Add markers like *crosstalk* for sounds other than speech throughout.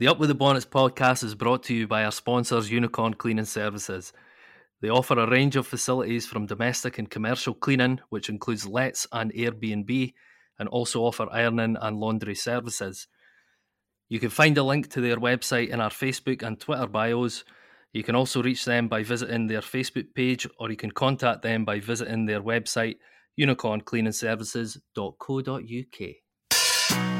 The Up with the Bonnets podcast is brought to you by our sponsors, Unicorn Cleaning Services. They offer a range of facilities from domestic and commercial cleaning, which includes lets and Airbnb, and also offer ironing and laundry services. You can find a link to their website in our Facebook and Twitter bios. You can also reach them by visiting their Facebook page, or you can contact them by visiting their website, unicorncleaningservices.co.uk.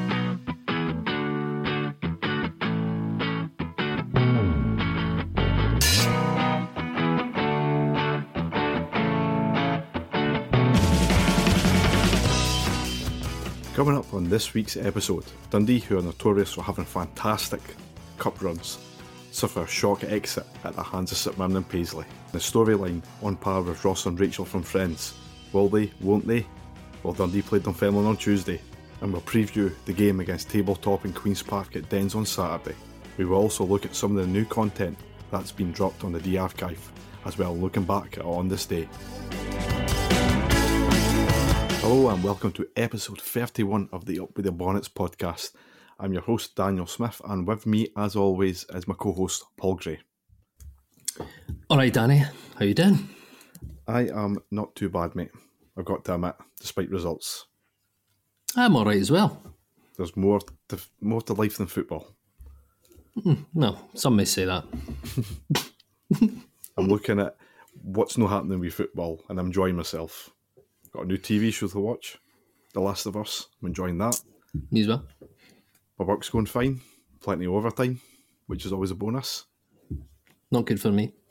Coming up on this week's episode, Dundee, who are notorious for having fantastic cup runs, suffer a shock exit at the hands of St Mirren and Paisley. The storyline on par with Ross and Rachel from Friends. Will they, won't they? Well, Dundee played Dunfermline on Tuesday, and we'll preview the game against Tabletop in Queen's Park at Dens on Saturday. We will also look at some of the new content that's been dropped on the D archive, as well looking back at On This Day. Hello and welcome to episode 31 of the Up with the Bonnets podcast. I'm your host Daniel Smith, and with me, as always, is my co-host Paul Gray. All right, Danny, how you doing? I am not too bad, mate. I've got to admit, despite results. I'm all right as well. There's more to more to life than football. Hmm, no, some may say that. *laughs* I'm looking at what's not happening with football, and I'm enjoying myself. Got a new TV show to watch, The Last of Us. I'm enjoying that. Me as well. My work's going fine. Plenty of overtime, which is always a bonus. Not good for me. *laughs*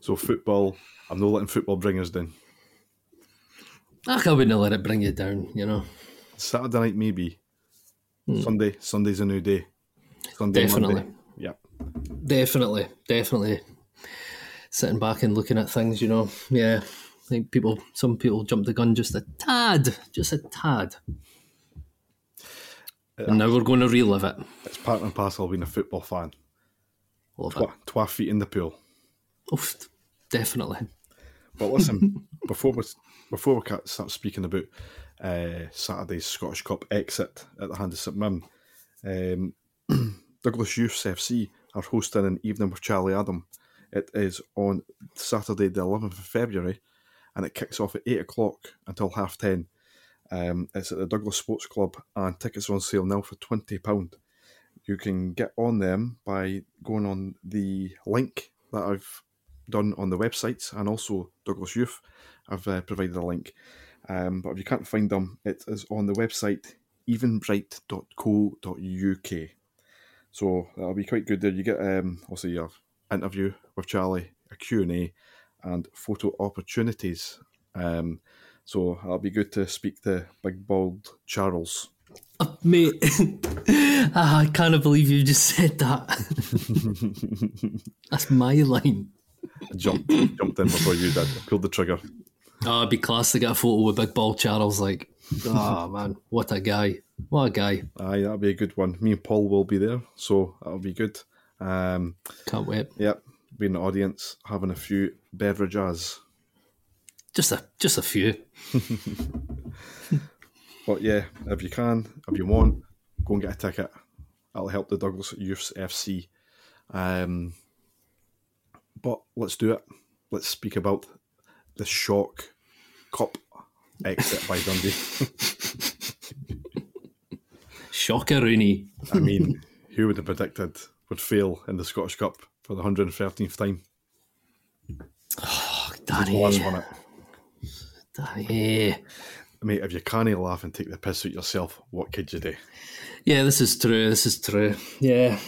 So football, I'm not letting football bring us down. Ach, I wouldn't let it bring you down, you know. Saturday night maybe. Hmm. Sunday, Sunday's a new day. Sunday, Definitely. Monday. Yep. Definitely, definitely. Sitting back and looking at things, you know. Yeah, I think people, some people jump the gun just a tad, just a tad. And now we're going to relive it. It's part and parcel of being a football fan. Love it. Twa, twa feet in the pool. Oof, definitely. But listen, *laughs* before we before we start speaking about uh, Saturday's Scottish Cup exit at the hand of St Mirren, um, *clears throat* Douglas Youths FC are hosting an evening with Charlie Adam. It is on Saturday, the 11th of February, and it kicks off at 8 o'clock until half 10. Um, it's at the Douglas Sports Club, and tickets are on sale now for £20. You can get on them by going on the link that I've done on the websites and also Douglas Youth. I've uh, provided a link. Um, but if you can't find them, it is on the website eventbrite.co.uk. So that'll be quite good there. You get um, also your interview with Charlie, a Q&A, and photo opportunities. Um, so that'll be good to speak to Big Bald Charles. Oh, mate, *laughs* I can't believe you just said that. *laughs* That's my line. Jumped, jumped in before you did. Pulled the trigger. Oh, it'd be class to get a photo with Big Bald Charles. Like, oh *laughs* man, what a guy! What a guy! Aye, that'll be a good one. Me and Paul will be there, so that'll be good. Um, Can't wait. Yep, be in the audience having a few beverages. Just a just a few. *laughs* But yeah, if you can, if you want, go and get a ticket. That'll help the Douglas Youths FC. Um, but let's do it. Let's speak about the shock cup exit by Dundee. *laughs* Shocker, Rooney. I mean, who would have predicted would fail in the Scottish Cup for the 113th time? Oh, Danny, won it. Danny. Mate, if you can't laugh and take the piss out yourself, what could you do? Yeah, this is true. This is true. Yeah,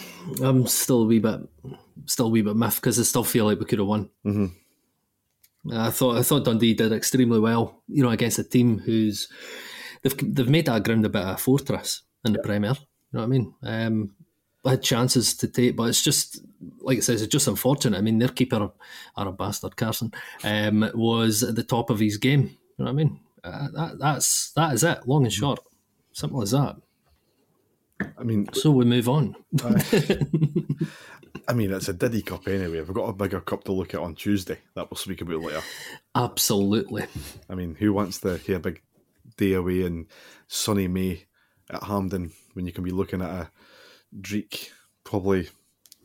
I'm still a wee bit, still a wee bit miffed because I still feel like we could have won. Mm-hmm. I thought I thought Dundee did extremely well. You know, against a team who's they've they've made that ground a bit of a fortress in the Premier. You know what I mean? Um, had chances to take, but it's just like I says, it's just unfortunate. I mean, their keeper, a bastard Carson, um, was at the top of his game. You know what I mean? Uh, that, that's that is it, long and short, simple as that. I mean, So we move on. I mean, it's a Diddy Cup anyway. We've got a bigger cup to look at on Tuesday that we'll speak about later. Absolutely. I mean, who wants to hear a big day away in sunny May at Hampden when you can be looking at a Dreek probably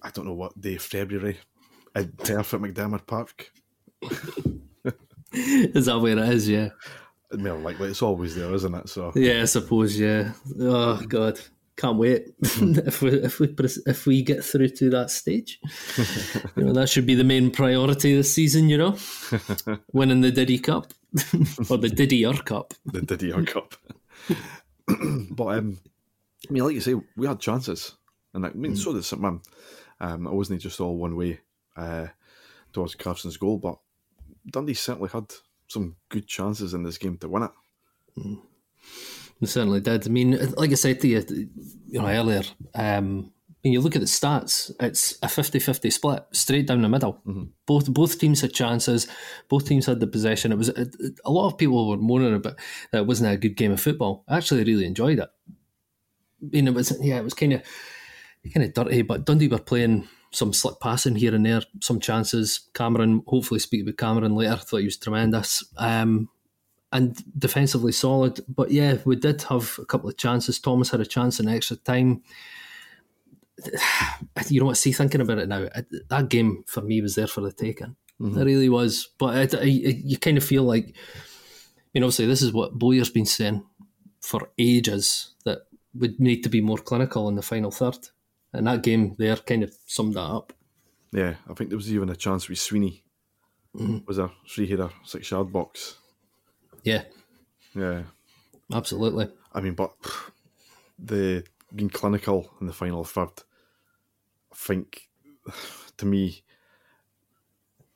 I don't know what day February at Turf at McDiarmid Park. *laughs* is that where it is? Yeah. More likely, it's always there, isn't it? So Yeah, I suppose. Yeah. Oh God, can't wait *laughs* if we if we if we get through to that stage. *laughs* you know, that should be the main priority this season. You know, winning the Diddy Cup or the Didier Cup. the Didier Cup. but um, I mean, like you say, we had chances, and I mean, so did St. Mirren. Um, it wasn't just all one way uh, towards Carson's goal, but Dundee certainly had some good chances in this game to win it. They certainly did. I mean, like I said to you, you know, earlier, um, when you look at the stats, it's a 50-50 split, straight down the middle. Both both teams had chances. Both teams had the possession. It was a, a lot of people were moaning about that it wasn't a good game of football. I actually really enjoyed it. I mean, it was yeah, it was kind of kind of dirty, but Dundee were playing some slick passing here and there, some chances. Cameron, hopefully, speak with Cameron later. Thought he was tremendous. Um, and defensively solid. But yeah, we did have a couple of chances. Thomas had a chance in extra time. *sighs* You know what? See, thinking about it now, that game for me was there for the taking. Mm-hmm. It really was. But it, it, you kind of feel like, you know, obviously, this is what Bowyer's been saying for ages that we need to be more clinical in the final third. And that game there kind of summed that up. Yeah, I think there was even a chance with Sweeney. Mm-hmm. Was a three header six yard box. Yeah, Yeah, absolutely. I mean, but the being clinical in the final third, I think to me,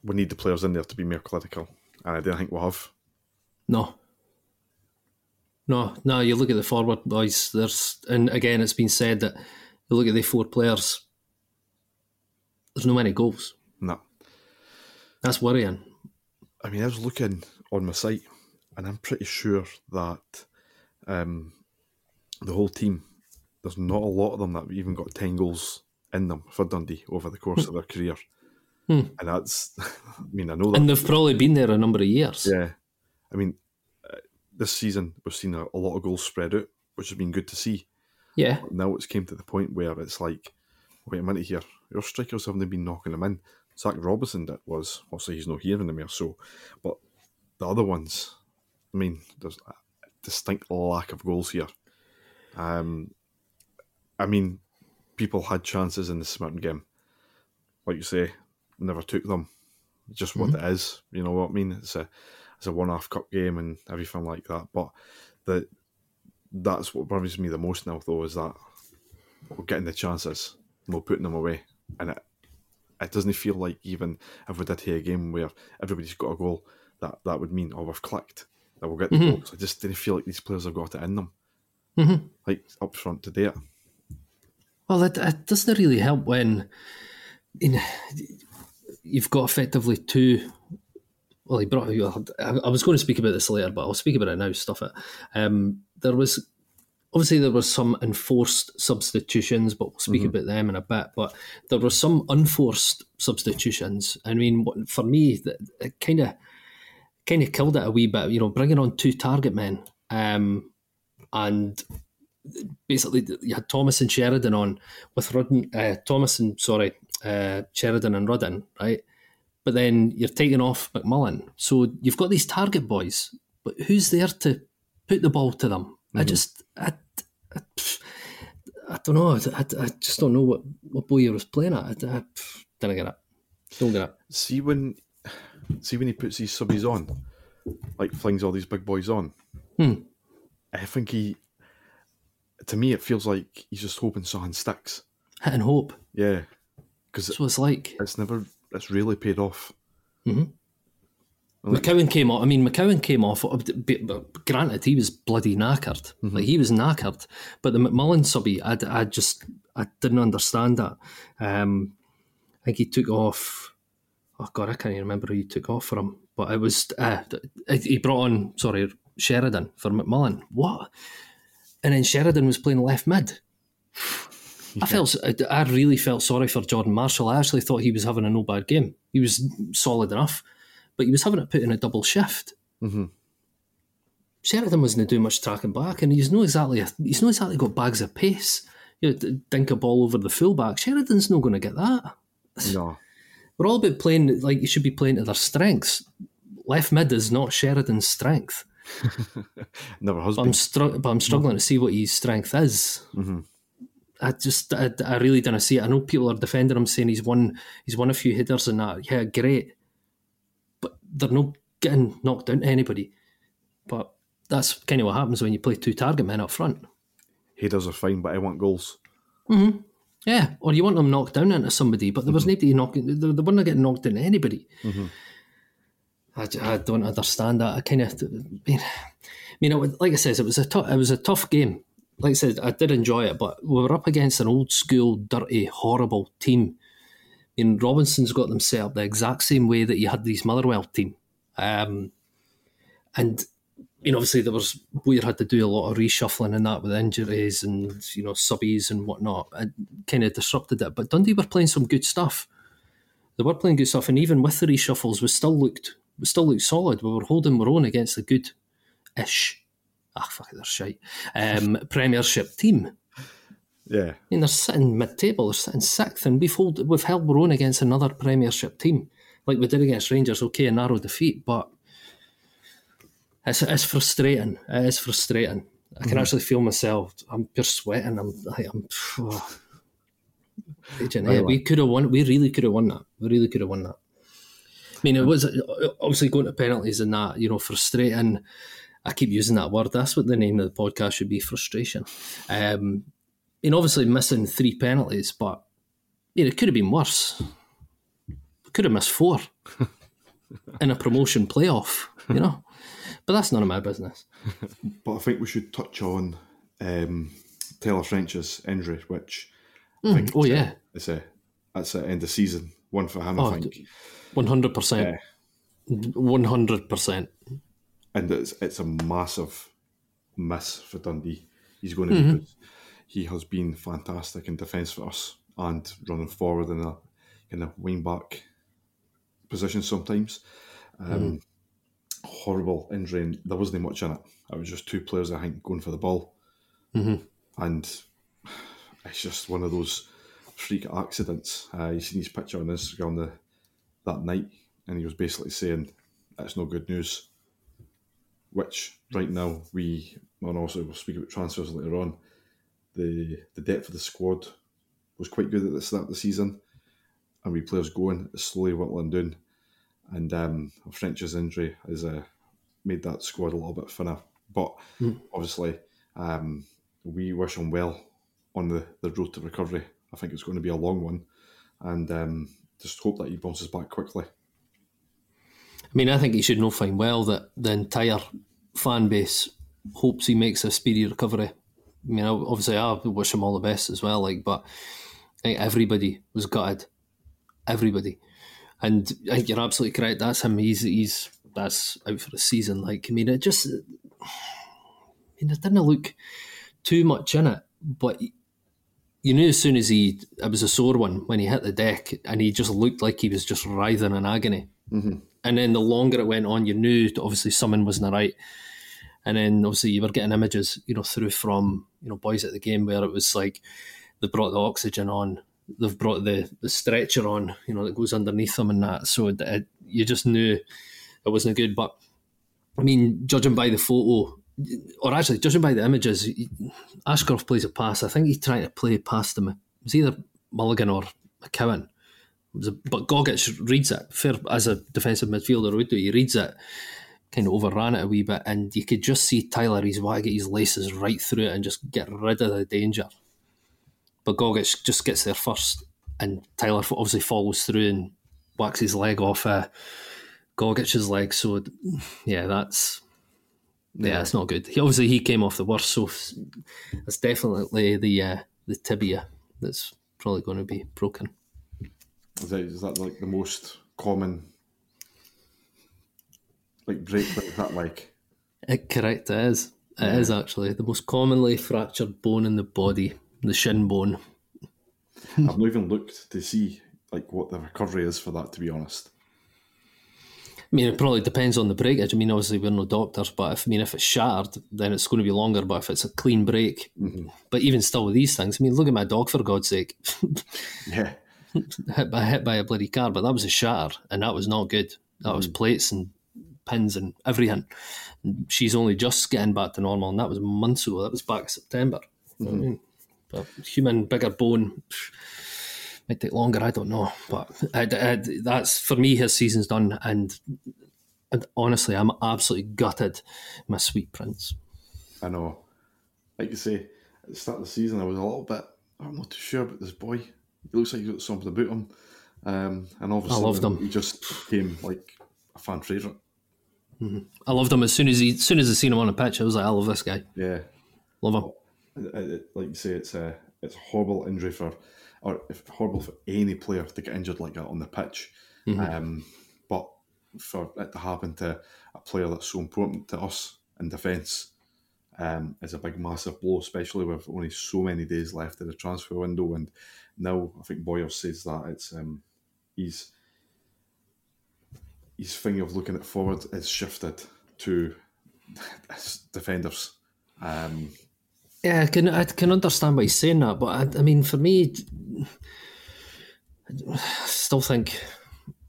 we need the players in there to be more clinical, and I don't think we have. No. No, no, you look at the forward boys, there's and again it's been said that you look at the four players, there's no many goals. No, That's worrying. I mean, I was looking on my site, and I'm pretty sure that um, the whole team, there's not a lot of them that have even got 10 goals in them for Dundee over the course of their career. And that's, *laughs* I mean, I know that. And they've probably been there a number of years. Yeah. I mean, this season we've seen a, a lot of goals spread out, which has been good to see. Yeah. Now it's came to the point where it's like, wait a minute here, your strikers haven't been knocking them in. Zach Robinson that was obviously he's not here anymore, so but the other ones, I mean, there's a distinct lack of goals here. Um, I mean, people had chances in the St Mirren game, like you say, never took them. Just what it is, you know what I mean? It's a it's a one-off cup game and everything like that. But the that's what bothers me the most now, though, is that we're getting the chances, and we're putting them away, and it it doesn't feel like even if we did hear a game where everybody's got a goal, that that would mean oh we've clicked that we'll get the mm-hmm. goals. I just didn't feel like these players have got it in them, mm-hmm. like up front today. Well, it, it doesn't really help when in, you've got effectively two. Well, he brought. I, I was going to speak about this later, but I'll speak about it now. Stuff it. Um, there was obviously there was some enforced substitutions, but we'll speak about them in a bit. But there were some unforced substitutions. I mean, for me, that- it kind of kind of killed it a wee bit. You know, bringing on two target men, um, and basically you had Thomas and Sheridan on with Rudden, uh, Thomas and sorry, uh, Sheridan and Rudden, right? But then you're taking off McMullan, so you've got these target boys, but who's there to put the ball to them? I mm-hmm. just, I, I, I don't know. I, I just don't know what what boy Bowyer was playing at. I, I didn't get it. Don't get it. See when, see when he puts these subbies on, like flings all these big boys on. Hmm. I think he, to me, it feels like he's just hoping something sticks. Hit and hope. Yeah, because That's what it's like. it's never, it's really paid off. McCowan came off. I mean, McCowan came off. Granted, he was bloody knackered. Like he was knackered. But the McMullan subby, I, I just I didn't understand that. Um, I think he took off. Oh God, I can't even remember who he took off for him. But it was uh, he brought on sorry Sheridan for McMullan. What? And then Sheridan was playing left mid. I felt I really felt sorry for Jordan Marshall. I actually thought he was having a no bad game. He was solid enough, but he was having it put in a double shift. Mhm. Sheridan wasn't doing much tracking back, and he's not exactly he's not exactly got bags of pace. You know, dink a ball over the fullback. Sheridan's not going to get that. *laughs* No, We're all about playing like you should be playing to their strengths. Left mid is not Sheridan's strength. *laughs* never has But been. I'm, str- but I'm struggling to see what his strength is. Mhm. I just, I, I really don't see it. I know people are defending him, saying he's won, he's won a few headers and that. Yeah, great, but they're not getting knocked down to anybody. But that's kind of what happens when you play two target men up front. Headers are fine, but I want goals. Mhm. Yeah, or you want them knocked down into somebody, but there was nobody knocking. They, they weren't getting knocked into anybody. I don't understand that. I kind of, I mean, I mean, it, like I said, it was a tou- it was a tough game. Like I said, I did enjoy it, but we were up against an old school, dirty, horrible team. Mean, Robinson's got them set up the exact same way that you had these Motherwell team, um, and you know, obviously there was Weir had to do a lot of reshuffling and that with injuries and you know subbies and whatnot. It kind of disrupted it. But Dundee were playing some good stuff. They were playing good stuff, and even with the reshuffles, we still looked we still looked solid. We were holding our own against the good ish. Ah, fuck it, they're shite. Um, Premiership team. Yeah, I mean, they're sitting mid-table, they're sitting sixth, and we've hold, we've held our own against another Premiership team, like we did against Rangers. Okay, a narrow defeat, but it's, it's frustrating. It is frustrating. I can actually feel myself. I'm pure sweating. I'm like I'm. *sighs* Raging. Yeah, we could have won. We really could have won that. We really could have won that. I mean, it was obviously going to penalties and that. You know, frustrating. I keep using that word. That's what the name of the podcast should be. Frustration. Um, I mean, obviously missing three penalties, but yeah, it could have been worse. We could have missed four *laughs* in a promotion playoff, you know. But that's none of my business. but I think we should touch on um, Tyler French's injury, which Mm, oh yeah, it's a that's the end of season one for him. Oh, I think, one hundred percent, one hundred percent. And it's it's a massive miss for Dundee. He's going to Mm-hmm. be. He has been fantastic in defence for us and running forward in a in a wing back position sometimes. Um, Mm-hmm. Horrible injury, and there wasn't much in it. It was just two players, I think, going for the ball, Mm-hmm. and it's just one of those freak accidents. Uh, you seen his picture on Instagram the, that night, and he was basically saying "That's no good news. Which right now we, and also we'll speak about transfers later on. The the depth of the squad was quite good at the start of the season, and we players going it's slowly whittling down. And um, a French's injury has uh, made that squad a little bit thinner. But obviously, um, we wish him well on the, the road to recovery. I think it's going to be a long one, and um, just hope that he bounces back quickly. I mean, I think he should know fine well that the entire fan base hopes he makes a speedy recovery. I mean, obviously, I wish him all the best as well. Like, but everybody was gutted, everybody, and I think you're absolutely correct. That's him. He's he's that's out for the season. Like, I mean, it just, I mean, it didn't look too much in it, but you knew as soon as he, it was a sore one when he hit the deck, and he just looked like he was just writhing in agony. Mm-hmm. And then the longer it went on, you knew obviously something wasn't right. And then obviously you were getting images, you know, through from you know boys at the game where it was like they brought the oxygen on, they've brought the the stretcher on, you know, that goes underneath them and that. So it, it, you just knew it wasn't good. But I mean, judging by the photo, or actually judging by the images, Ashcroft plays a pass. I think he's trying to play past him. It was either Mulligan or McCowan. It was a, but Gogic reads it fair as a defensive midfielder would do. He reads it, kind of overran it a wee bit, and you could just see Tyler. He's want to get his laces right through it and just get rid of the danger. But Gogic just gets there first, and Tyler obviously follows through and whacks his leg off uh, Gogic's leg. So yeah, that's yeah, it's not good. He, obviously, he came off the worst, so it's definitely the uh, the tibia that's probably going to be broken. Is that, is that like the most common like break Is that like It, correct, it is. It is actually the most commonly fractured bone in the body, the shin bone. *laughs* I've not even looked to see like what the recovery is for that. To be honest, I mean, it probably depends on the breakage. I mean, obviously we're no doctors, but if I mean if it's shattered, then it's going to be longer. But if it's a clean break, Mm-hmm. but even still with these things, I mean, look at my dog for God's sake, *laughs* Yeah. Hit by hit by a bloody car, but that was a shatter, and that was not good. That Mm-hmm. was mm. plates and pins and everything. And she's only just getting back to normal, and that was months ago. That was back September. Know I mm-hmm. mean? But human bigger bone might take longer. I don't know, but uh, I, I, uh, that's for me. His season's done, and, and honestly, I'm absolutely gutted. My sweet prince. I know. Like you say, at the start of the season, I was a little bit, I'm not too sure about this boy. He looks like he's got something about him. Um, and obviously, loved him. he just became like a fan favourite. I loved him as soon as he, as soon as I seen him on the pitch. I was like, I love this guy. Yeah. Love him. It- it- like you say, it's a it's a horrible injury for, or if horrible for any player to get injured like that on the pitch. Um, but for it to happen to a player that's so important to us in defence um, is a big, massive blow, especially with only so many days left in the transfer window. And now I think Bowyer says that it's um, he's his thing of looking at forward is shifted to *laughs* defenders. Um, Yeah, I can I can understand why he's saying that, but I, I mean, for me, I still think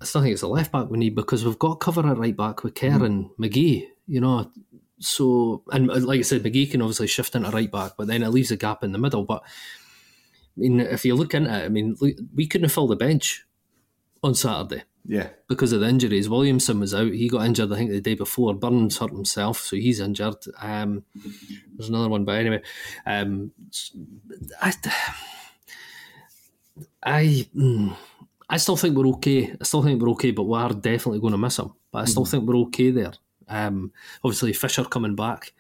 I still think it's a left back we need because we've got cover at right back with Kerr and McGhee. You know, so and uh, like I said, McGhee can obviously shift into right back, but then it leaves a gap in the middle. But I mean, if you look into it, I mean, we couldn't fill the bench on Saturday yeah, because of the injuries. Williamson was out; he got injured, I think, the day before. Burns hurt himself, so he's injured. Um, there's another one, but anyway, um, I, I, mm, I still think we're okay. I still think we're okay, but we are definitely going to miss him. But I still think we're okay there. Um, obviously, Fisher coming back.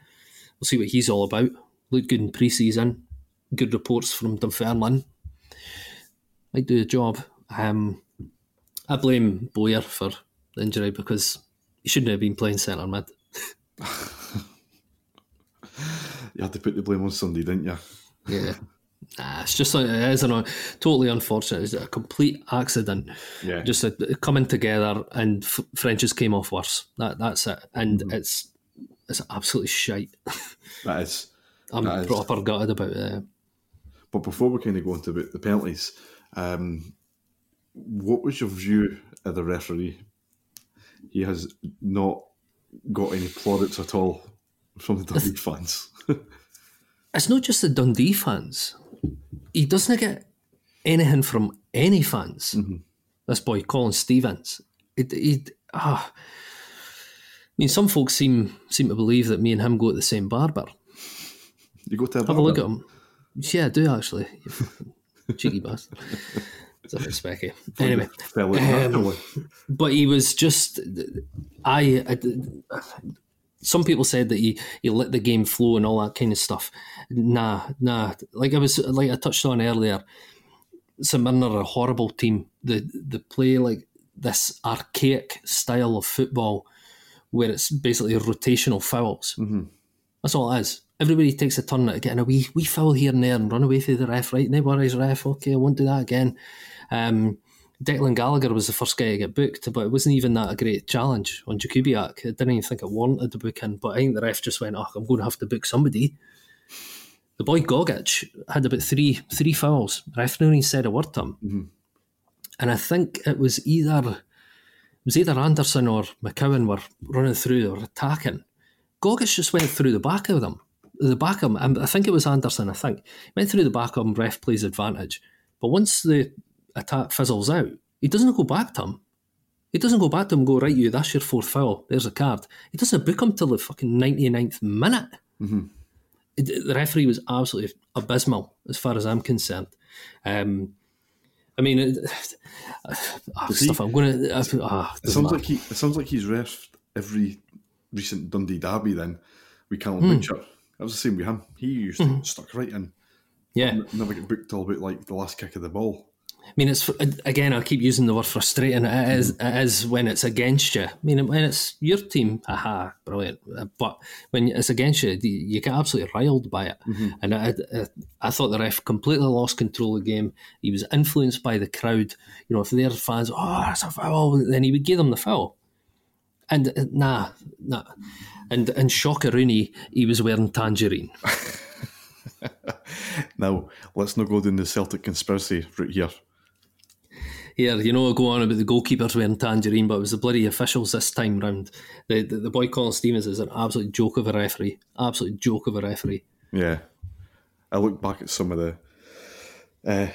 We'll see what he's all about. Looked good in pre-season. Good reports from Dunfermline. Might do the job. Um, I blame Bowyer for the injury because he shouldn't have been playing centre mid. *laughs* you had to put the blame on Sunday, didn't you? Yeah. Nah, it's just uh, like it is an, totally unfortunate. It's a complete accident. Yeah. Just a, coming together, and F- French's came off worse. That that's it, and mm-hmm. it's it's absolutely shite. *laughs* That is. I'm That is- proper gutted about it. But before we kind of go into about the penalties, um, what was your view of the referee? He has not got any plaudits at all from the Dundee fans. *laughs* It's not just the Dundee fans. He doesn't get anything from any fans. This boy, Colin Stevens. It, it, ah. I mean, some folks seem seem to believe that me and him go to the same barber. you go to a Have a look at him. Yeah, I do actually. *laughs* Cheeky bastard. It's a bit specky. Anyway, naturally. but he was just. I, I- Some people said that he, he let the game flow and all that kind of stuff. Nah, nah. Like I was like I touched on earlier. St Mirren are a horrible team. The the play like this archaic style of football where it's basically rotational fouls. That's all it is. Everybody takes a turn at getting a wee, wee foul here and there and run away through the ref, right? No worries, ref. Okay, I won't do that again. Um, Declan Gallagher was the first guy to get booked, but it wasn't even that a great challenge on Jakubiak. I didn't even think it warranted the booking, but I think the ref just went, oh, I'm going to have to book somebody. The boy Gogic had about three three fouls. The referee said a word to him. Mm-hmm. And I think it was either it was either Anderson or McCowan were running through or attacking. Gogic just went through the back of them. The back of him, and I think it was Anderson, I think. Went through the back of him, ref plays advantage. But once the attack fizzles out, he doesn't go back to him. He doesn't go back to him and go, right, you, that's your fourth foul. There's a card. He doesn't book him till the fucking 99th minute. It- the referee was absolutely abysmal as far as I'm concerned. Um, I mean, it, *sighs* ah, Does he- stuff I'm going to. ah, It doesn't sounds matter. like he. It sounds like he's refed every recent Dundee derby. Then we Callum Hmm. Butcher. That was the same with him. He used to stuck right in. yeah. Never get booked till about like the last kick of the ball. I mean, it's again. I keep using the word frustrating. It is, it is when it's against you. I mean, when it's your team, aha, brilliant. But when it's against you, you get absolutely riled by it. And I, I, I thought the ref completely lost control of the game. He was influenced by the crowd. You know, if their fans, oh, that's a foul, then he would give them the foul. And uh, nah, nah. And and Shocker Rooney, he was wearing tangerine. *laughs* now, let's not go down the Celtic conspiracy route here. Here, you know, I go on about the goalkeepers wearing tangerine, but it was the bloody officials this time round. The, the, the boy Colin Stevens is an absolute joke of a referee. Absolute joke of a referee. Yeah. I look back at some of the uh,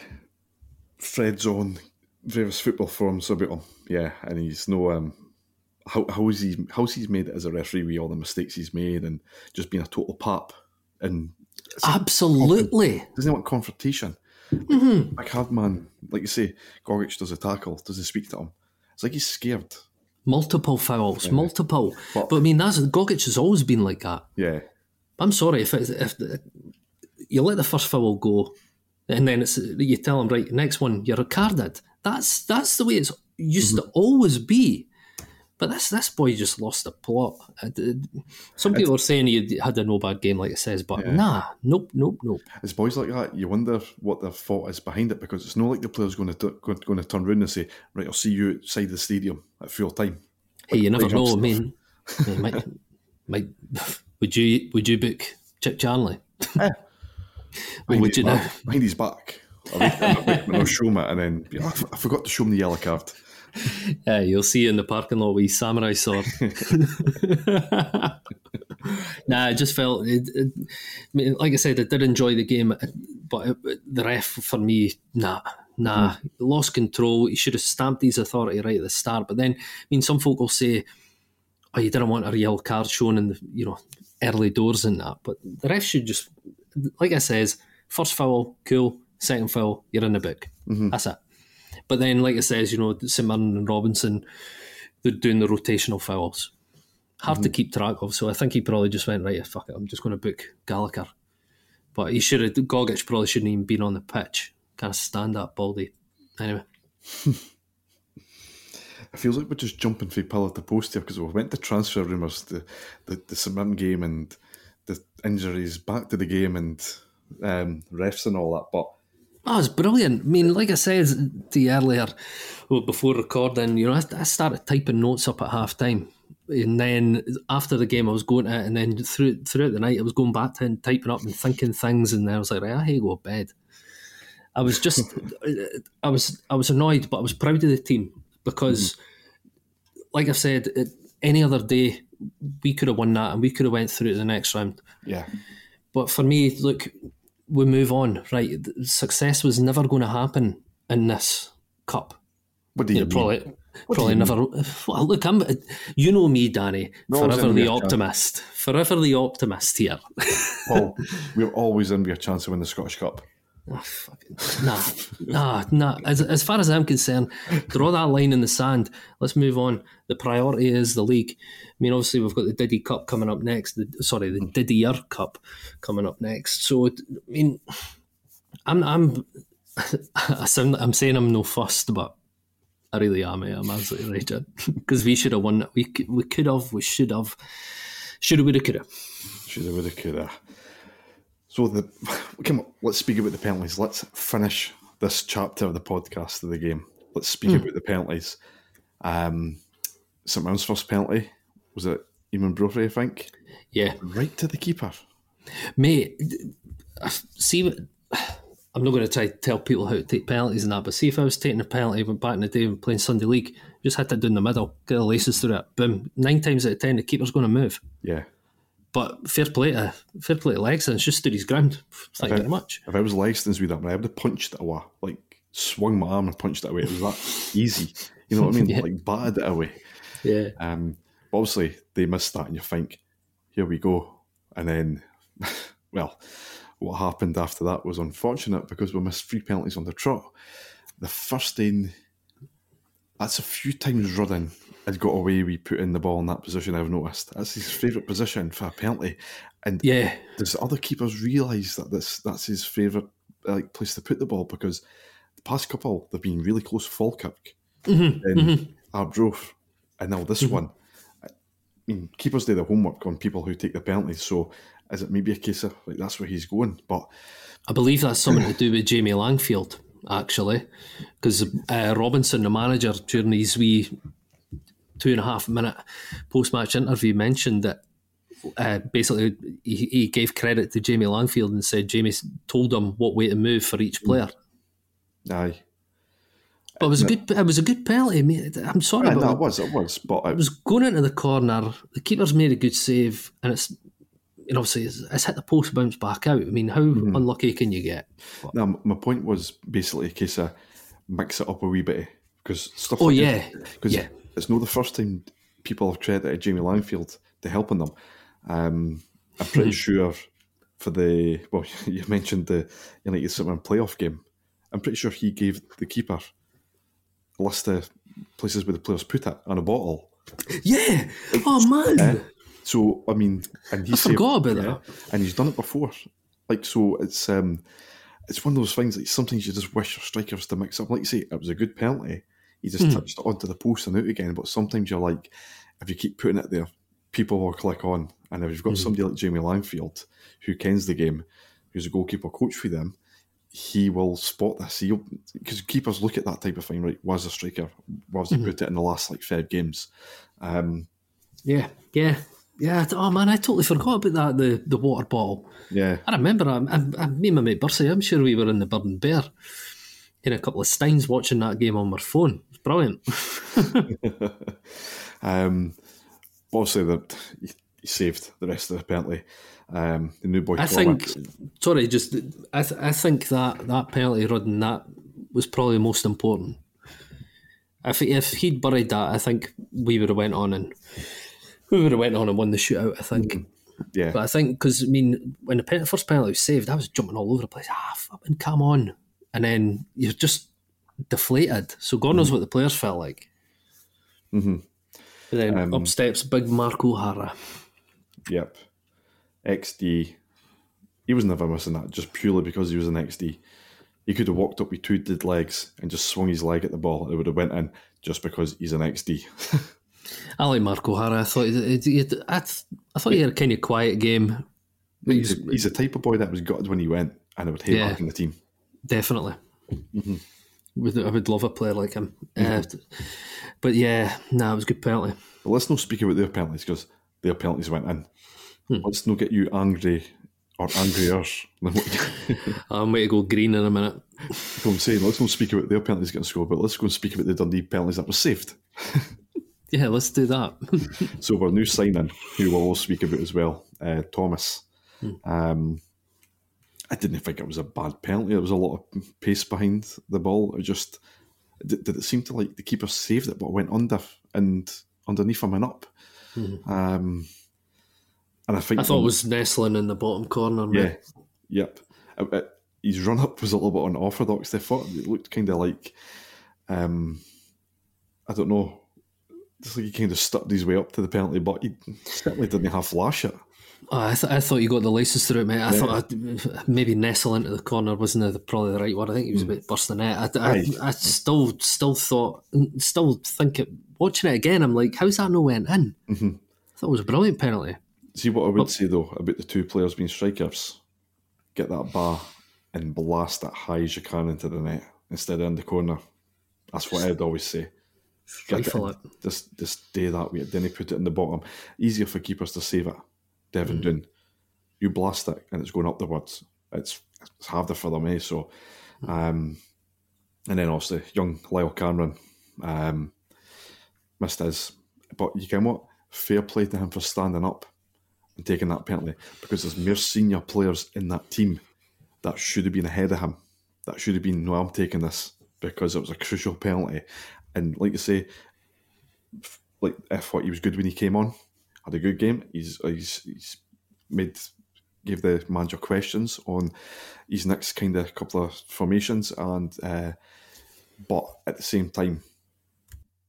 Fred's on various football forums about him. Yeah, and he's no um, how how's he how's he's made it as a referee with all the mistakes he's made and just being a total pap and absolutely doesn't he want confrontation. Mm-hmm. Like hard man, like you say, Gogic does a tackle, doesn't speak to him. It's like he's scared. Multiple fouls, yeah. multiple. But, but, I mean, that's Gogic has always been like that. Yeah. I'm sorry if if the, you let the first foul go, and then it's you tell him right, next one you're a carded. That's that's the way it's used mm-hmm. to always be. But this this boy just lost the plot. Uh, some people it's, are saying he had a no bad game, like it says, but yeah. nah, nope, nope, nope. It's boys like that. You wonder what the thought is behind it because it's not like the player's going to going, to turn around and say, "Right, I'll see you outside the stadium at full time." Hey, like you never know. I mean, *laughs* might, might, *laughs* would you would you book Chic Charnley? Yeah. *laughs* well, would you know? Behind his back. I'll show him it, and then I forgot to show him the yellow card. *laughs* Yeah, you'll see in the parking lot with samurai sword. *laughs* nah, I just felt, it, it, like I said, I did enjoy the game, but it, the ref for me, nah, nah, mm. lost control. He should have stamped his authority right at the start. But then, I mean, some folk will say, "Oh, you didn't want a yellow card shown in the you know early doors and that," but the ref should just, like I says, first foul, cool. Second foul, you're in the book. Mm-hmm. That's it. But then, like it says, you know, St Mirren and Robinson, they're doing the rotational fouls. Hard mm-hmm. to keep track of. So I think he probably just went, right, fuck it, I'm just going to book Gallagher. But he should have, Gogic probably shouldn't even been on the pitch. Kind of stand up, Baldy. Anyway. *laughs* it feels like we're just jumping from pillar to post here because we went to transfer rumours, the, the, the St Mirren game and the injuries, back to the game and um, refs and all that. But Oh, it's brilliant. I mean, like I said the earlier, well, before recording, you know, I, I started typing notes up at half time. And then after the game, I was going to it, and then through, throughout the night, I was going back to and typing up and thinking things. And then I was like, right, I hate go to bed. I was just, *laughs* I was, I was annoyed, but I was proud of the team because, mm-hmm. like I said, it, any other day we could have won that and we could have went through to the next round. Yeah. But for me, look, we move on. Right, success was never going to happen in this cup. What do you, you know, Probably, probably never. Well, look, I'm. You know me, Danny. forever the optimist. Chance. Forever the optimist here. *laughs* Paul, we're always in with a chance to win the Scottish Cup. Oh, nah, nah, nah. As, as far as I'm concerned, draw that line in the sand. Let's move on. The priority is the league. I mean, obviously, we've got the Diddy Cup coming up next. The, sorry, the Didier Cup coming up next. So, I mean, I'm, I'm, *laughs* I sound, I'm saying I'm no fussed, but I really am. Eh? I'm absolutely right, because we should have won. We we could have. We should have. Should have. Would have. Could have. Should have. Would have. Could have. So the *sighs* come on, let's speak about the penalties. Let's finish this chapter of the podcast of the game. Let's speak mm. about the penalties. Um, St Mirren's first penalty was it Eamonn Brophy, I think. Yeah, right to the keeper. Mate, see, *sighs* I'm not going to try to tell people how to take penalties and that, but see if I was taking a penalty back in the day when playing Sunday League, just had to do in the middle, get the laces through it, boom. Nine times out of ten, the keeper's going to move. Yeah. But fair play to fair play to. It's just stood his ground. Thank you very much. If I was Langston's with that, I would have punched it away. Like swung my arm and punched it away. It was that easy. You know what I mean? *laughs* yeah. Like batted it away. Yeah. Um. Obviously, they missed that, and you think, here we go. And then, *laughs* well, what happened after that was unfortunate because we missed three penalties on the trot. The first thing, that's a few times running had got away with putting the ball in that position. I've noticed that's his favourite position for a penalty. And yeah, does other keepers realise that this that's his favourite like place to put the ball? Because the past couple they've been really close. Falkirk mm-hmm, and mm-hmm. Arbroath, and now this mm-hmm. one. I mean, keepers do the homework on people who take the penalties. So is it maybe a case of like that's where he's going? But I believe that's something to *sighs* do with Jamie Langfield actually, because uh, Robinson, the manager, during his wee two and a half minute post match interview mentioned that uh, basically he, he, gave credit to Jamie Langfield and said Jamie told him what way to move for each player. Aye. But it was a good. It was a good penalty. I'm sorry, yeah, but no, it was. It was. But it was going into the corner. The keeper's made a good save, and it's you know, obviously it's, it's hit the post, bounce back out. I mean, how mm-hmm. unlucky can you get? But, no, my point was basically a case of mix it up a wee bit because stuff. Oh like yeah, because yeah. It's not the first time people have credited Jamie Langfield to helping them. Um, I'm pretty sure for the well, *laughs* you mentioned the United Superman playoff game. I'm pretty sure he gave the keeper a list of places where the players put it on a bottle. Yeah. Oh man. Uh, so I mean, and he I forgot about that. And he's done it before. Like so, it's um, it's one of those things that sometimes you just wish your strikers to mix up. Like you say, it was a good penalty. He just mm. touched it onto the post and out again. But sometimes you're like, if you keep putting it there, people will click on. And if you've got mm. somebody like Jamie Langfield, who kens the game, who's a goalkeeper coach for them, he will spot this. He because keepers look at that type of thing, right? Was a striker? Was he mm-hmm. put it in the last like five games? Um, yeah, yeah, yeah. Oh man, I totally forgot about that. The the water bottle. Yeah, I remember. I, I, I me and my mate Bursey. I'm sure we were in the Bird and Bear in a couple of steins watching that game on my phone. It's brilliant. *laughs* um, obviously, that he saved the rest of the penalty. Um, the new boy. I think. Sorry, just I, th- I think that that penalty Rudden that was probably most important. If if he'd buried that, I think we would have went on and we would have went on and won the shootout. I think. Mm, yeah. But I think because I mean, when the first penalty was saved, I was jumping all over the place. Ah, fucking come on! And then you're just deflated. So God knows mm. what the players felt like. Mm-hmm. Then um, up steps big Mark O'Hara. Yep. XD. He was never missing that just purely because he was an XD. He could have walked up with two dead legs and just swung his leg at the ball. It would have went in just because he's an XD. *laughs* I like Mark O'Hara. I thought he, I, I thought he had a kind of quiet game. He's, he's, the type of boy that was gutted when he went, and I would hate yeah, back in the team. Definitely. Mm-hmm. I would love a player like him. Mm-hmm. Uh, but yeah, no, nah, it was a good penalty. Let's not speak about their penalties because their penalties went in. Hmm. Let's not get you angry or angrier. *laughs* I'm going to go green in a minute. I'm saying, let's not speak about their penalties getting scored, but let's go and speak about the Dundee penalties that were saved. *laughs* yeah, let's do that. *laughs* so, our new signing, who we'll all speak about as well, uh, Thomas. Hmm. Um, I didn't think it was a bad penalty. There was a lot of pace behind the ball. It just did, did it seem to like the keeper saved it, but went under and underneath him and up. Mm-hmm. Um, and I think I thought it was nestling in the bottom corner. Yeah, yep. It, it, his run up was a little bit unorthodox. They thought it looked kind of like, um, I don't know, just like he kind of stuck his way up to the penalty, but he certainly didn't have flash it. Oh, I, th- I thought you got the license through it, mate. I yeah. thought I'd, maybe nestle into the corner wasn't the, probably the right word. I think he was a hmm. bit bursting it. I, I, I, still still thought, still think it. Watching it again, I'm like, how's that no went in? Mm-hmm. I thought it was a brilliant penalty. See what I would say though about the two players being strikers: get that bar and blast it high as you can into the net instead of in the corner. That's what I'd always say. Rifle it, it. Just, just stay that way. Then he put it in the bottom. Easier for keepers to save it. Devin mm. Doon, you blast it and it's going up the woods. It's it's harder for them, eh? So, um, and then obviously young Lyle Cameron um, missed his. But you can what? Fair play to him for standing up and taking that penalty because there's more senior players in that team that should have been ahead of him. That should have been, no, I'm taking this because it was a crucial penalty. And like you say, like if what he was good when he came on, had a good game. He's he's, he's made gave the manager questions on his next kind of couple of formations, and uh, but at the same time,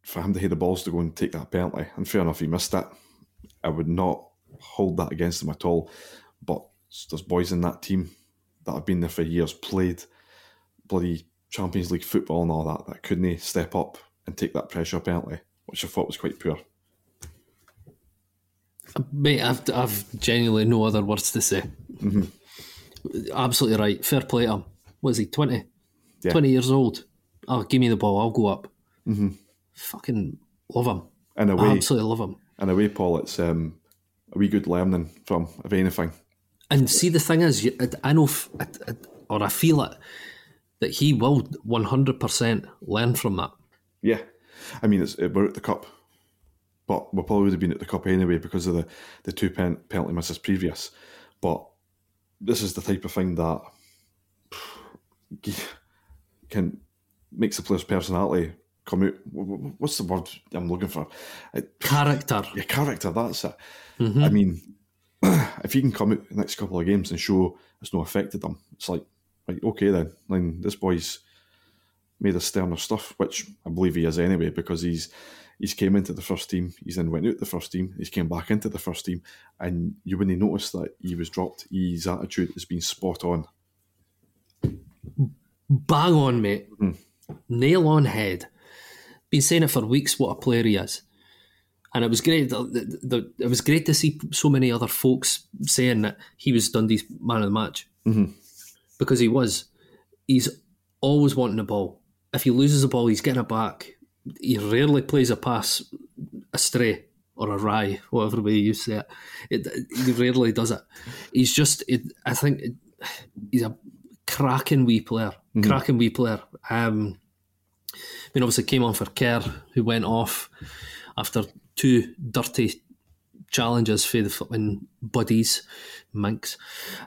for him to hit the balls to go and take that penalty, and fair enough, he missed that. I would not hold that against him at all. But there's boys in that team that have been there for years, played bloody Champions League football and all that, that couldn't step up and take that pressure penalty, which I thought was quite poor. Mate, I've, I've genuinely no other words to say. Mm-hmm. Absolutely right. Fair play to him. Was he, 20? Yeah. 20 years old. Oh, give me the ball, I'll go up. Mm-hmm. Fucking love him. in a I way, absolutely love him. in a way, Paul, it's um, a wee good learning from, if anything. And see, the thing is, I- know, f- I- I- or I feel it, that he will 100% learn from that. Yeah, I mean, it's, we're at the cup, but we probably would have been at the cup anyway because of the, the two pen, penalty misses previous. But this is the type of thing that *sighs* can makes the player's personality come out. What's the word I'm looking for? *laughs* Character. your character, that's it. Mm-hmm. I mean, *clears throat* if you can come out the next couple of games and show it's not affected them, it's like, right, okay then. Then this boy's made a sterner stuff, which I believe he is anyway, because he's he's came into the first team, he's then went out the first team, he's came back into the first team, and you wouldn't notice that he was dropped. His attitude has been spot on. Bang on, mate. Hmm. Nail on head. Been saying it for weeks what a player he is. And it was great. The, the, the, it was great to see so many other folks saying that he was Dundee's man of the match mm-hmm. because he was. He's always wanting the ball. If he loses the ball, he's getting it back. He rarely plays a pass astray or awry, whatever way you say it. it he rarely does it. He's just. It, I think it, he's a cracking wee player. Cracking wee player. Um, I mean, obviously came on for Kerr, who went off after two dirty challenges for the flipping buddies, Minks.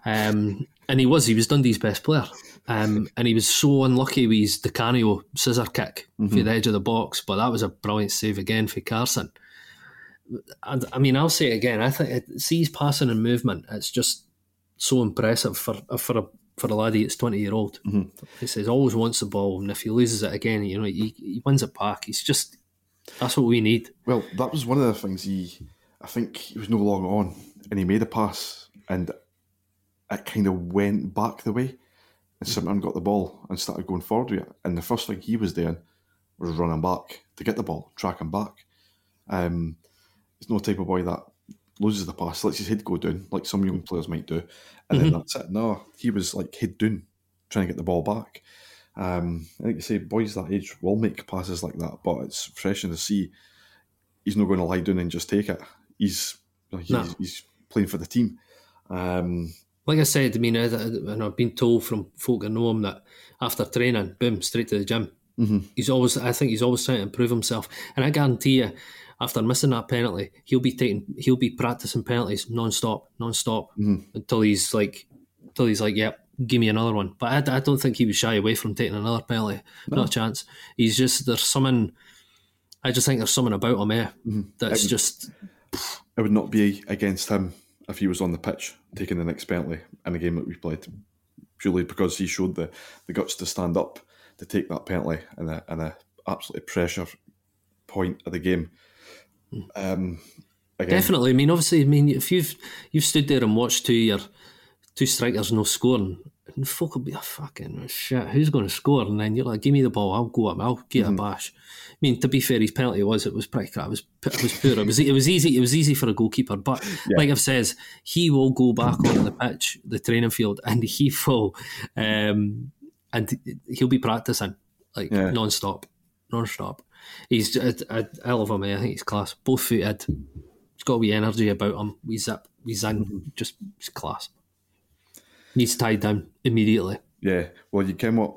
Um, and he was, he was Dundee's best player. Um, and he was so unlucky with his Di Canio scissor kick for mm-hmm. the edge of the box, but that was a brilliant save again for Carson. And I mean, I'll say it again. I think it, see his passing and movement. It's just so impressive for uh, for a for a laddie. It's twenty year old. Mm-hmm. He says always wants the ball, and if he loses it again, you know, he, he wins it back. He's just that's what we need. Well, that was one of the things he. I think he was no longer on, and he made a pass, and it kind of went back the way, and Simpson got the ball and started going forward with it. And the first thing he was doing was running back to get the ball, tracking back. Um, he's no type of boy that loses the pass, lets his head go down, like some young players might do, and then that's it. No, he was like head down, trying to get the ball back. Um, I you say boys that age will make passes like that, but it's refreshing to see he's not going to lie down and just take it. He's he's, No. he's playing for the team. Um, Like I said, I mean, I, I- and I've been told from folk that know him that after training, boom, straight to the gym. Mm-hmm. He's always, I think, he's always trying to improve himself, and I guarantee you, after missing that penalty, he'll be taking, he'll be practicing penalties non-stop, non-stop mm-hmm. until he's like, until he's like, yep, give me another one. But I, I don't think he was shy away from taking another penalty. Not a chance. He's just there's something. I just think there's something about him, eh? Mm-hmm. That's just I would not be against him if he was on the pitch taking the next penalty in a game that we played, purely because he showed the, the guts to stand up to take that penalty in a, in a absolutely pressure point of the game. Um, again, Definitely. I mean, obviously, I mean, if you've you've stood there and watched two your two strikers no scoring, and folk will be a fucking shit. Who's going to score? And then you're like, give me the ball. I'll go up. I'll get a bash. I mean, to be fair, his penalty was it was pretty crap. It was it was poor. It was it was easy. It was easy for a goalkeeper. But *laughs* like I've says, he will go back on the pitch, the training field, and he *laughs* will, um, and he'll be practicing like Yeah. non-stop, non-stop. He's I, I, I love him. I think he's class. Both footed. He's got a wee energy about him. We zip, we zing, just he's class. Needs tied down immediately. Yeah, well, you can what?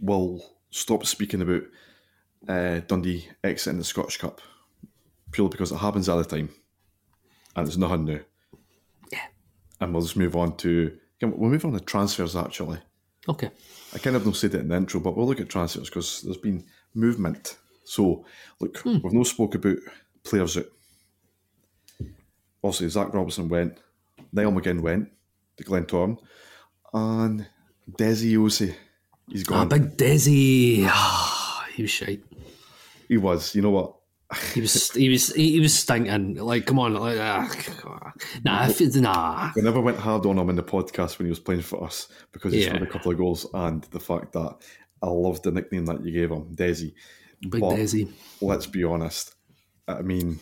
We'll stop speaking about uh, Dundee exiting the Scottish Cup purely because it happens all the time, and it's nothing new. Yeah. And we'll just move on to we'll move on to transfers. Actually, Okay. I kind of don't say that in the intro, but we'll look at transfers because there's been movement. So, look, we've no spoke about players out. Obviously, Zach Robinson went, Niall McGinn went to Glentoran, and Desi Osei, He's gone. big Desi. Ah, he was shite. he was, you know what? He was he was he was stinking. Like, come on, like, ah, nah, if nah. We never went hard on him in the podcast when he was playing for us because he Yeah. scored a couple of goals and the fact that I loved the nickname that you gave him, Desi. Big But Desi. let's be honest. I mean,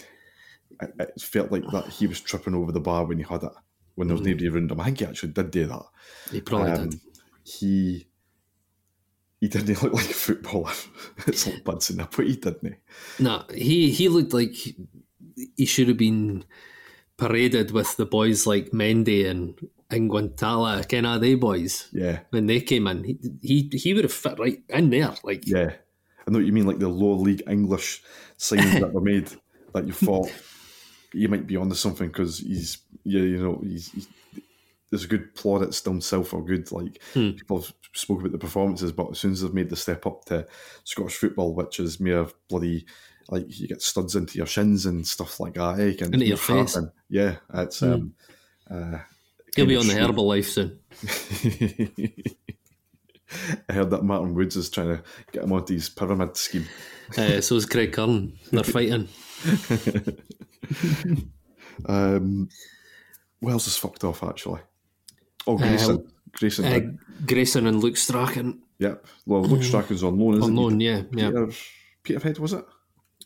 it, it felt like that he was tripping over the bar when he had it, when there was nobody around him. I think he actually did do that. He probably Um, did. He he didn't *laughs* look like a footballer. *laughs* it's bad saying that, but he didn't. Nah, he he looked like he should have been paraded with the boys like Mendy and and Guantala, kind of they boys. Yeah, when they came in, he he, he would have fit right in there. Like yeah, I know what you mean, like the lower league English signings that were made *laughs* that you thought you might be onto something because he's yeah, you know, he's, he's there's a good plaudits to himself or good like Hmm. people have spoke about the performances, but as soon as they've made the step up to Scottish football, which is mere bloody like you get studs into your shins and stuff like that, eh? And Into your face. and- yeah, it's um uh he'll be on the Herbalife soon. *laughs* I heard that Martin Woods is trying to get him onto his pyramid scheme. Uh, so is Craig Curran. They're *laughs* fighting. Um, else is fucked off actually? Oh, Grayson. Grayson. Uh. Grayson and Luke Strachan yep. Well, Luke Strachan's on loan, isn't on he? loan. Yeah, yeah, Peter, Peterhead was it?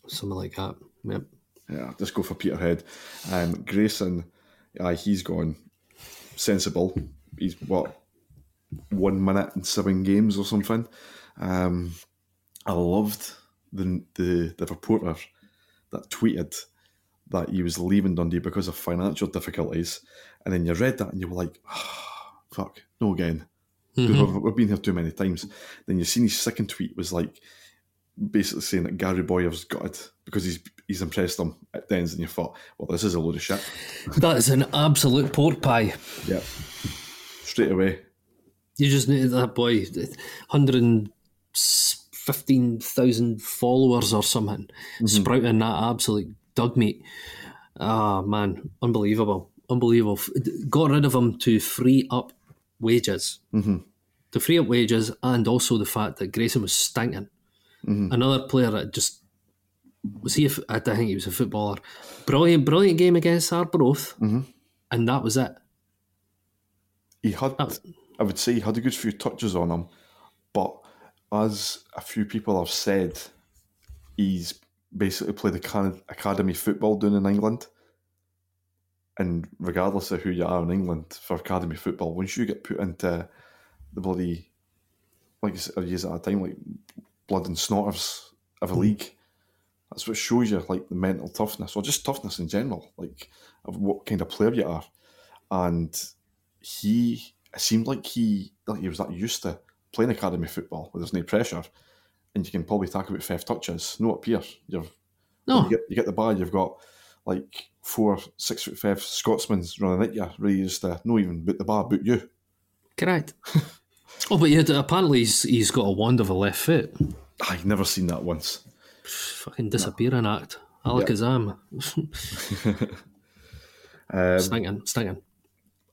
something like that. Yep. Yeah, just go for Peterhead. Um, Grayson, aye, he's gone sensible. He's what one minute in seven games or something. Um, I loved the the the reporter that tweeted that he was leaving Dundee because of financial difficulties, and then you read that and you were like, "Ah, "Fuck, no again." 'Cause We've, we've been here too many times. Then you seen his second tweet was like basically saying that Gary Bowyer's got it because he's he's impressed him at Dens, and you thought, well, this is a load of shit. *laughs* That is an absolute pork pie. Yeah, straight away. You just need that boy, hundred fifteen thousand followers or something, sprouting that absolute dug meat. Ah man, unbelievable, unbelievable. Got rid of him to free up wages, mm-hmm. to free up wages, and also the fact that Grayson was stinking. Another player that just was he? A, I think he was a footballer. Brilliant, brilliant game against Arbroath, and that was it. He had, Oh. I would say, he had a good few touches on him, but as a few people have said, he's basically played aca- academy football down in England. And regardless of who you are in England for academy football, once you get put into the bloody, like said, I use it at a time, like blood and snotters of a hmm. league, that's what shows you like the mental toughness or just toughness in general, like of what kind of player you are. And he it seemed like he like he was that used to playing academy football where there's no pressure, and you can probably talk about five touches. No up here, you've No, you get you get the ball, you've got like four six foot five Scotsmen running at you, really used to not even boot the bar, boot you. correct. *laughs* oh, but yeah, apparently he's, he's got a wand of a left foot. I've never seen that once. Fucking disappearing act. Alakazam. *laughs* *laughs* Um, stinking, stinking.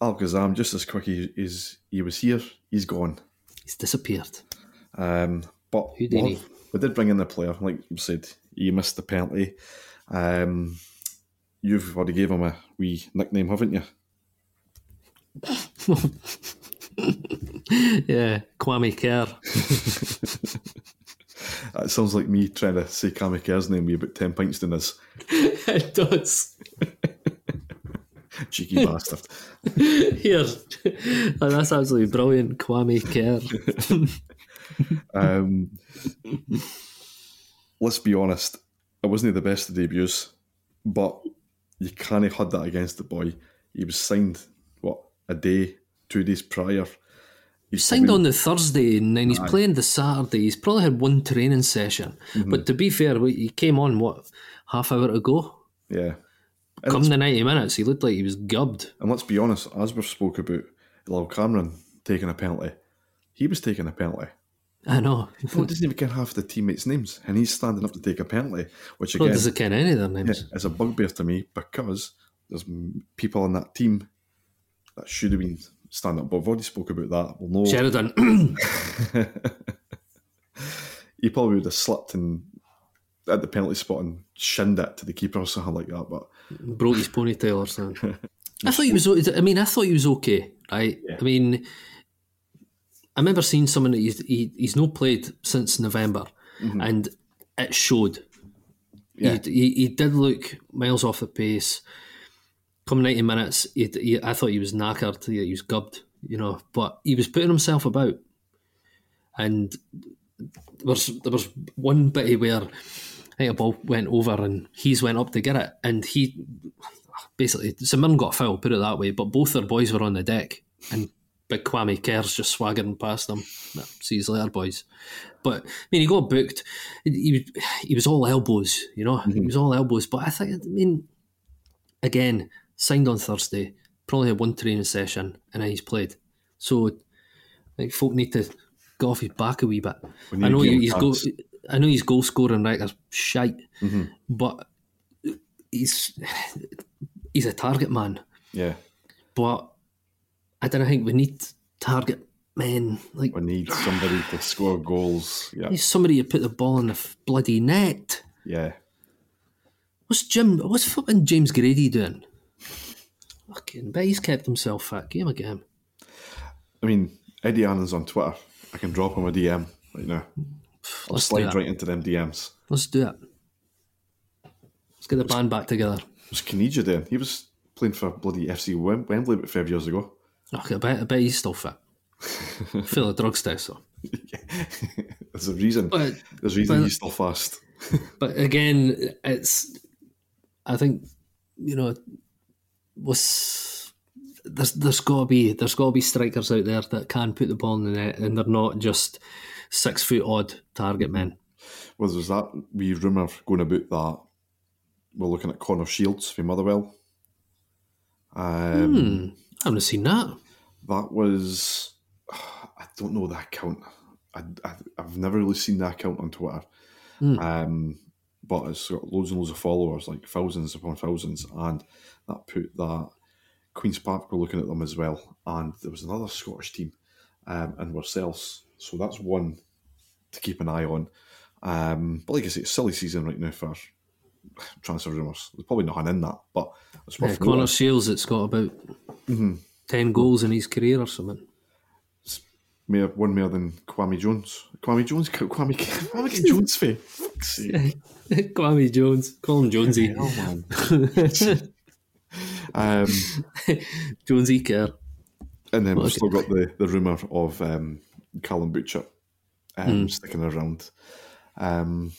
Alakazam, just as quick as as he was here, he's gone. He's disappeared. Um, but Houdini. we, did bring in the player, like you said, he missed the penalty. Um, you've already gave him a wee nickname, haven't you? *laughs* Yeah, Kwame Kerr. *laughs* That sounds like me trying to say Kwame Kerr's name with about 10 pints in this *laughs* it does. cheeky bastard. Here. Oh, that's absolutely brilliant. Kwame Kerr. *laughs* Um, let's be honest, it wasn't the best of debuts, but you can't have had that against the boy. He was signed, what, a day, two days prior. He's Signed on the Thursday and then he's playing the Saturday. He's probably had one training session. But to be fair, he came on, what, half hour ago? Yeah. And Come the 90 minutes, he looked like he was gubbed. And let's be honest, as we've spoke about Lyle Cameron taking a penalty, he was taking a penalty. I know. Well, he doesn't even get half the teammates' names, and he's standing up to take a penalty, which Well, again doesn't ken any of their names? It's a bugbear to me because there's people on that team that should have been standing up. But we've already spoke about that. We'll know Sheridan. *laughs* he probably would have slipped and at the penalty spot and shinned it to the keeper or something like that. But broke his ponytail or something. *laughs* I thought he was. I mean, I thought he was okay. Right. I mean, I remember seeing someone that he's he, he's not played since November, mm-hmm. and it showed. Yeah. He, he, he did look miles off the pace. Come ninety minutes, he, he, I thought he was knackered. He, he was gubbed, you know. But he was putting himself about. and there was there was one bitty where I think a ball went over and he's went up to get it, and he basically St got a foul, put it that way. But both their boys were on the deck, and big Kwame Kerr's just swaggering past them. No, see you later, boys. But I mean, he got booked. He, he was all elbows, you know. Mm-hmm. He was all elbows. But I think, I mean, again, signed on Thursday. Probably had one training session, and then he's played. So, I think folk need to go off his back a wee bit. I know he's go, I know he's goal scoring record's shite, mm-hmm. but he's he's a target man. Yeah, but I don't think we need target men. Like we need somebody to score goals. Yeah, need somebody to put the ball in the bloody net. Yeah. What's Jim? What's fucking James Grady doing? Fucking, but he's kept himself fit. Game again. I mean, Eddie Annand's on Twitter. I can drop him a DM right now. I'll Let's slide right into them DMs. Let's do it. Let's get the band back together. Was Caniggia then? He was playing for bloody FC Wembley about five years ago. Okay, I bet, I bet he's still fit. Fill a drugs test. *laughs* There's a reason. But, There's a reason but, he's still fast. *laughs* but again, it's. I think you know, was there's there's got to be there's got to be strikers out there that can put the ball in the net, and they're not just six foot odd target men. Well, there's that wee rumour going about that we're looking at Conor Shields from Motherwell. Um, hmm, haven't seen that. That was *sighs* I don't know that account. I, have never really seen that account on Twitter. Mm. Um, but it's got loads and loads of followers, like thousands upon thousands, and that put that Queens Park were looking at them as well, and there was another Scottish team, um, and ourselves. So that's one to keep an eye on. Um, but like I say, it's silly season right now for transfer rumours. There's probably nothing in that, but it's worth yeah, Conor Shields, it's got about mm-hmm. ten goals in his career or something more, one more than Kwame Jones. Kwame Jones, Kwame, *laughs* Kwame *laughs* Jones, for fuck's sake. *laughs* Kwame Jones, call him Jonesy. Oh man. um, Jonesy Kerr. And then we've still got the, the rumour of um, Callum Butcher um, mm. sticking around. Um,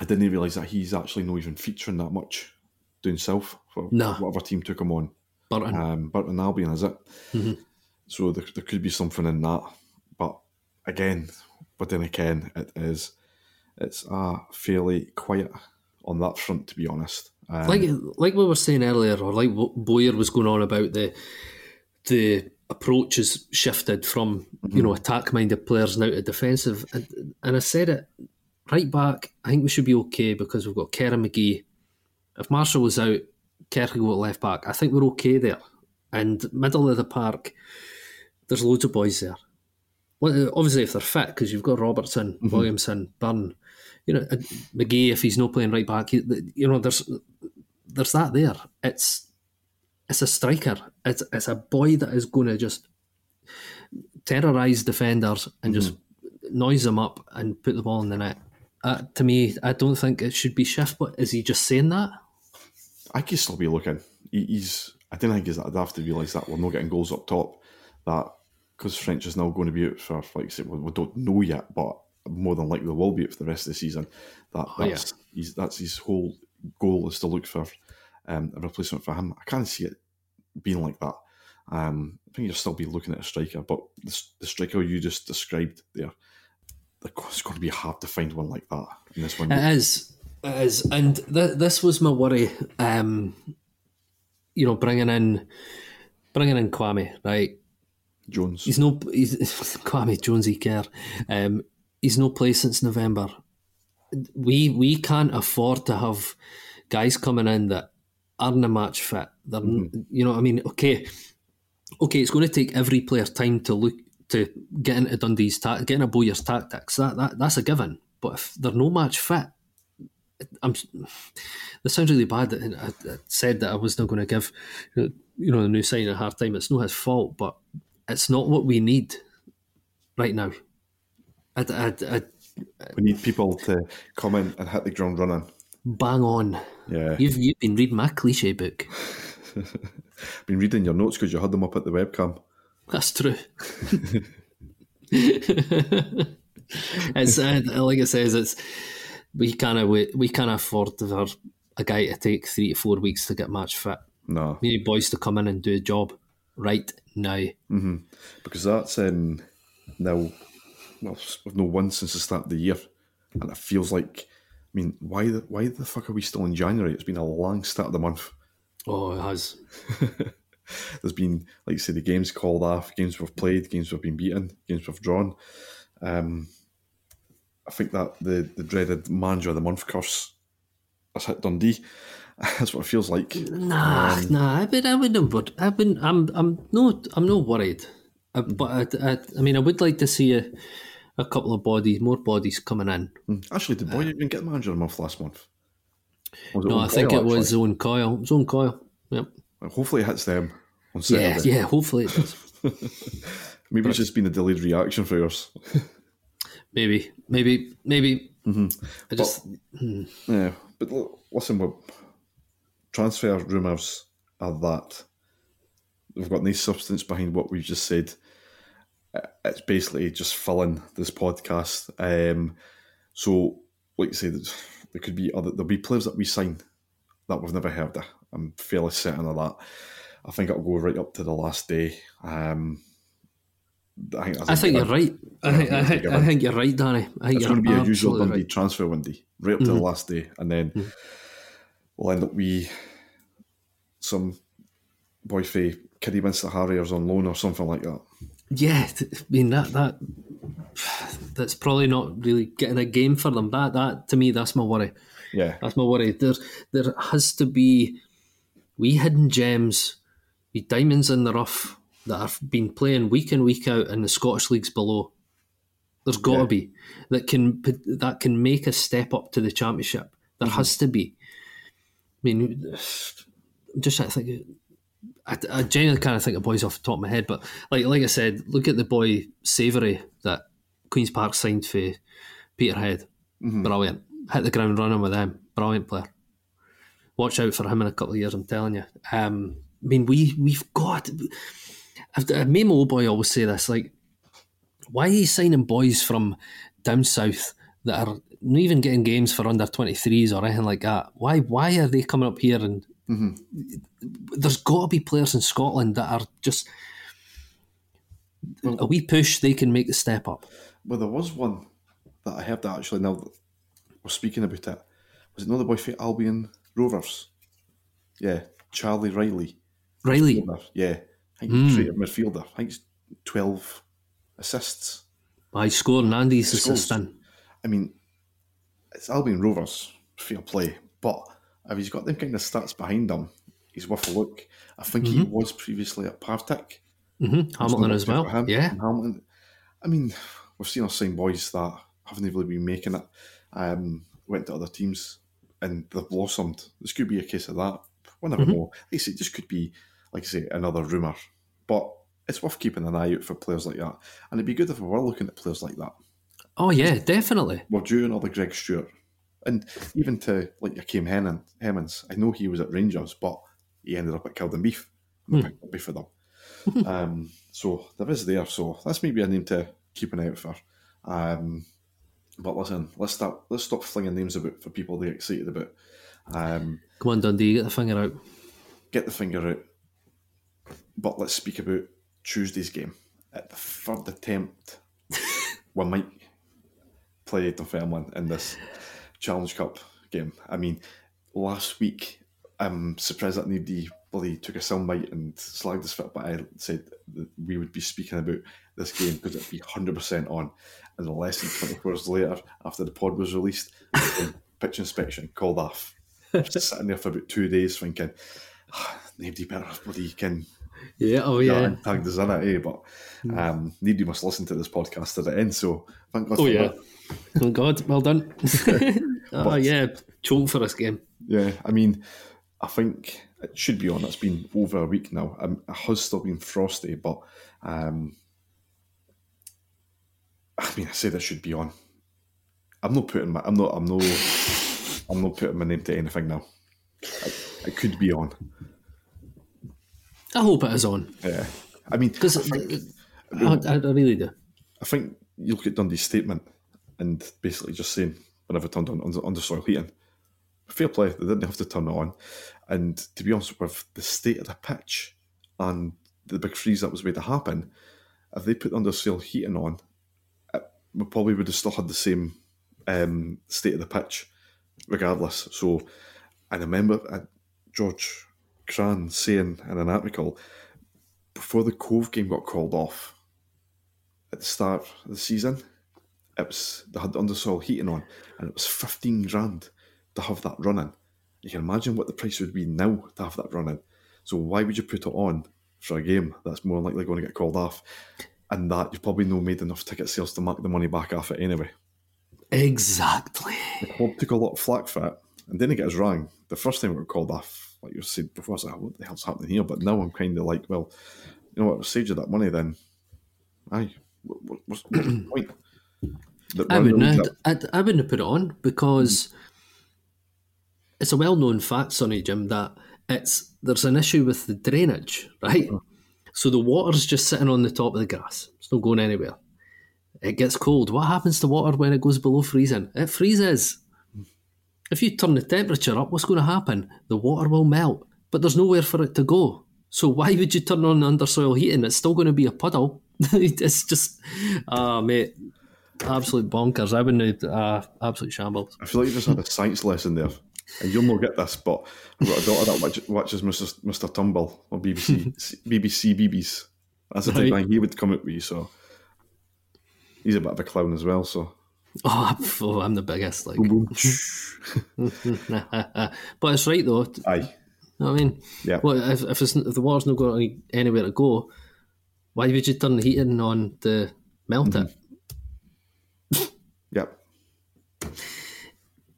I didn't realise that he's actually not even featuring that much doing self for nah. whatever team took him on. Burton. Um, Burton Albion, is it? Mm-hmm. So there, there could be something in that But again, but then again, it is it's uh, fairly quiet on that front, to be honest. Um, like like we were saying earlier, or like Bowyer was going on about the the approach has shifted from mm-hmm. you know attack minded players now to defensive, and, and I said it right back. I think we should be okay because we've got Kerr McGhee. If Marshall was out, Kerr could go at left back. I think we're okay there. And middle of the park, there's loads of boys there. Well, obviously, if they're fit, because you've got Robertson, mm-hmm. Williamson, Byrne, you know, McGhee, if he's not playing right back, you know, there's there's that there. It's it's a striker. It's it's a boy that is going to just terrorise defenders and mm-hmm. just noise them up and put the ball in the net. Uh, to me, I don't think it should be shift. But is he just saying that? I could still be looking. he's. I don't think he's. I'd have to realise that we're not getting goals up top. That because French is now going to be out for, like I said, we don't know yet, but more than likely will be out for the rest of the season. That oh, that's yeah. his, that's his whole goal is to look for um, a replacement for him. I can't see it being like that. Um, I think you'll still be looking at a striker, but the, the striker you just described there, it's going to be hard to find one like that in this one. It is, it is, and th- this was my worry. Um, you know, bringing in bringing in Kwame, right? Jones. He's no he's *laughs* Kwame Jonesy Kerr. Um, he's no place since November. We we can't afford to have guys coming in that aren't a match fit. They're mm-hmm. you know what I mean okay okay it's going to take every player time to look to get into Dundee's ta- get into Bowyer's tactics. That, that that's a given. But if they're no match fit, I'm. *sighs* This sounds really bad. That I, I said that I was not going to give, you know, the new sign a hard time. It's not his fault, but it's not what we need right now. I, I, I, we need people to come in and hit the ground running. Bang on. Yeah. You've, you've been reading my cliche book. *laughs* been reading your notes because you had them up at the webcam. That's *laughs* true. *laughs* it's uh, like I says, it's we kind of we, we can't afford for a guy to take three to four weeks to get match fit. No, We need boys to come in and do a job right now. because that's um, now well, we've no one since the start of the year, and it feels like. I mean, why the why the fuck are we still in January? It's been a long start of the month. Oh, it has. *laughs* There's been, like you say, the games called off, games we've played, games we've been beaten, games we've drawn. Um, I think that the, the dreaded manager of the month curse has hit Dundee. *laughs* That's what it feels like. Nah, um, nah. I would, I wouldn't. But I wouldn't. I'm, I'm not. I'm not worried. I, but I, I, I mean, I would like to see a, a couple of bodies, more bodies coming in. Hmm. Actually, did Boyd uh, even get manager of the month last month? No, I think Coyle, it was actually? Zone Coyle. Zone Coyle. Yep. Hopefully, it hits them on Yeah, Saturday. yeah. Hopefully it does. *laughs* Maybe it's just been a delayed reaction for yours. *laughs* maybe, maybe, maybe. Mm-hmm. I just. Yeah, but listen, we transfer rumours are that we've got nice substance behind what we've just said. It's basically just filling this podcast. Um, so, like I said, there could be other there'll be players that we sign that we've never heard of. I'm fairly certain of that. I think it'll go right up to the last day. Um, I think, I think you're right. I think, I, think, I think you're right, Danny. I think it's going to be a usual Dundee right. Mm-hmm. transfer window, right up to the last day, and then we'll end up with some boy for Kiddy Harriers on loan or something like that. Yeah, I mean that that that's probably not really getting a game for them. That that to me, that's my worry. Yeah, That's my worry. There there has to be wee hidden gems, wee diamonds in the rough that have been playing week in week out in the Scottish leagues below. There's got to Yeah. be that can that can make a step up to the championship. There has to be. I mean, I'm just trying to think. I, I genuinely kind of think of boys off the top of my head, but like like I said, look at the boy Savoury that Queens Park signed for Peterhead. Brilliant. Hit the ground running with them. Brilliant player. Watch out for him in a couple of years, I'm telling you. Um, I mean, we, we've got. I've, I've made my old boy always say this like, why are you signing boys from down south that are not even getting games for under 23s or anything like that? Why, why are they coming up here and. Mm-hmm. There's got to be players in Scotland that are just a wee push. They can make the step up. well, there was one that I heard that actually. Now that we're speaking about it, was it not the boy for Albion Rovers? Yeah, Charlie Reilly. Reilly, Midfielder, Yeah, I think he's a midfielder. I think it's twelve assists. I scored and Andy's assistant. I mean, it's Albion Rovers, fair play, but if he's got them kind of stats behind him, he's worth a look. I think he was previously at Partick. hmm Hamilton as well. Him, Yeah. and Hamilton. I mean, we've seen us sign boys that haven't really been making it, um, went to other teams, and they've blossomed. This could be a case of that. We'll never Mm-hmm. know. Like I say, it just could be, like I say, another rumour. But it's worth keeping an eye out for players like that. And it'd be good if we were looking at players like that. Oh yeah, definitely. we're due another Greg Stewart. And even to like Akeem Hennan, Hemmons, I know he was at Rangers, but he ended up at Kildon Beef. And picked up for them. *laughs* um, so there is there. So that's maybe a name to keep an eye out for. Um, but listen, let's start. Let's stop flinging names about for people get excited about. Um, Come on, Dundee, get the finger out. get the finger out. But let's speak about Tuesday's game. At the third attempt, *laughs* we might play Dunfermline in this Challenge Cup game. I mean, last week, I'm surprised that nobody bloody took a soundbite and slagged us for it, but I said that we would be speaking about this game because it'd be 100% on. And less than 24 hours later, after the pod was released, pitch inspection called off. Just *laughs* sitting there for about two days thinking, "Ah, nobody better bloody can Yeah, oh yeah. tagged us in it, eh? But um, nobody must listen to this podcast to the end, so thank God Oh yeah. that. Oh God, well done. *laughs* *laughs* oh yeah, choke for this game. Yeah, I mean, I think it should be on. It's been over a week now. Um, it has still been frosty, but um, I mean, I said it should be on. I'm not putting my. I'm not. I'm no. I'm not putting my name to anything now. It, it could be on. I hope it is on Yeah. I mean, because I I, I really do. I think you look at Dundee's statement and basically just saying when I've turned on under, under soil heating. Fair play, they didn't have to turn it on. And to be honest, with the state of the pitch and the big freeze that was made to happen, if they put under soil heating on, it, we probably would have still had the same um, state of the pitch, regardless. So, I remember uh, George Cran saying in an article before the Cove game got called off at the start of the season, it was they had the undersoil heating on, and it was fifteen grand to have that running. You can imagine what the price would be now to have that running. So why would you put it on for a game that's more likely going to get called off? And that you've probably not made enough ticket sales to make the money back off it anyway. Exactly. The club took a lot of flack for it and didn't get us wrong. The first time it got called off, like you said before, I was like, what the hell's happening here? But now I'm kind of like, well, you know what, save you that money then. Aye, what, what's, what's the point? *clears throat* I wouldn't. I, I wouldn't have put it on because mm. it's a well-known fact, Sonny Jim, that it's there's an issue with the drainage, right? Mm. So the water's just sitting on the top of the grass. It's not going anywhere. It gets cold. What happens to water when it goes below freezing? It freezes. If you turn the temperature up, what's going to happen? The water will melt, but there's nowhere for it to go. So why would you turn on the undersoil heating? It's still going to be a puddle. *laughs* it's just, ah, uh, mate, absolute bonkers. I wouldn't, uh, absolute shambles. I feel like you just had a science lesson there. And you'll not get this, but I've got a daughter that watches Mr. Mr. Tumble on BBC, *laughs* BBC, BBs. That's the right. he would come up with you, so he's a bit of a clown as well, so. *laughs* Oh, oh I'm the biggest, like. *laughs* but it's right though. Aye. what I mean, yeah. Well, if if, if the water's not going anywhere to go, why would you turn the heating on to melt mm-hmm. it? Yep.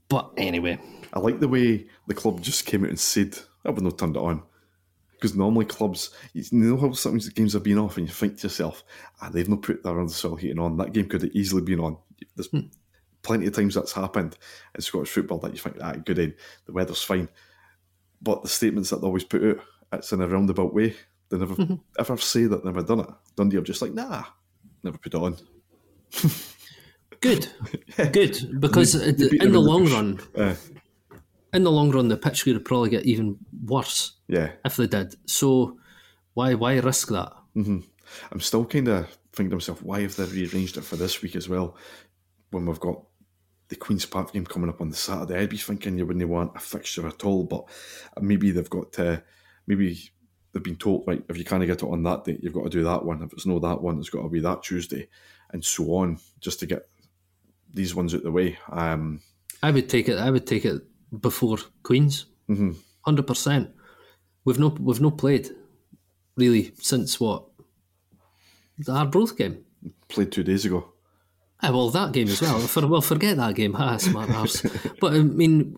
But anyway. I like the way the club just came out and said, I would not turned it on. Because normally clubs, you know how sometimes the games have been off and you think to yourself, ah, they've not put their undersoil heating on. That game could have easily been on. There's hmm. plenty of times that's happened in Scottish football that you think, ah, good end, the weather's fine. But the statements that they always put out, it's in a roundabout way. They never mm-hmm. ever say that they've never done it. Dundee are just like, nah, never put it on. Good, *laughs* good, because in the long run, uh, in the long run, the pitch could probably get even worse. Yeah, if they did. So why why risk that? Mm-hmm. I'm still kind of thinking to myself, why have they rearranged it for this week as well? When we've got the Queen's Park game coming up on the Saturday, I'd be thinking you wouldn't want a fixture at all, but maybe they've got to, maybe they've been told, right, if you can't get it on that date, you've got to do that one. If it's no that one, it's got to be that Tuesday, and so on, just to get these ones out the way. Um, I would take it. I would take it before Queens. 100 mm-hmm. percent. We've no we've no played really since what the Arbroath game. Played two days ago. Ah, well, that game as well. For, well, forget that game. Ha, smart arse. but I mean,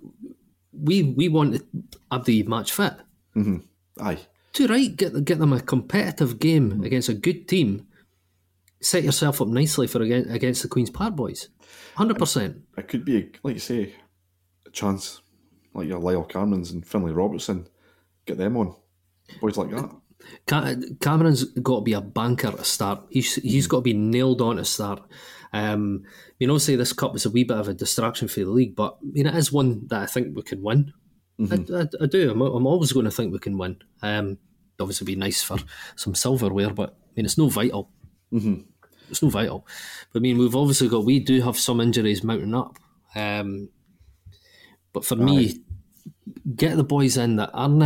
we we wanted Abdi match fit. Mm-hmm. Aye. To right, get get them a competitive game mm-hmm. against a good team. Set yourself up nicely for against the Queens Park boys. Hundred percent. It could be, like you say, a chance, like your Lyle Cameron's and Finlay Robertson, get them on, boys like that. Cameron's got to be a banker to start. He's he's got to be nailed on to start. Um, you know, say this cup is a wee bit of a distraction for the league, but I mean, it is one that I think we can win. Mm-hmm. I, I, I, do. I'm, I'm, always going to think we can win. Um, obviously, be nice for some silverware, but I mean, it's no vital. Mm-hmm it's no vital. But I mean, we've obviously got we do have some injuries mounting up. Um, but for Aye. me, get the boys in that aren't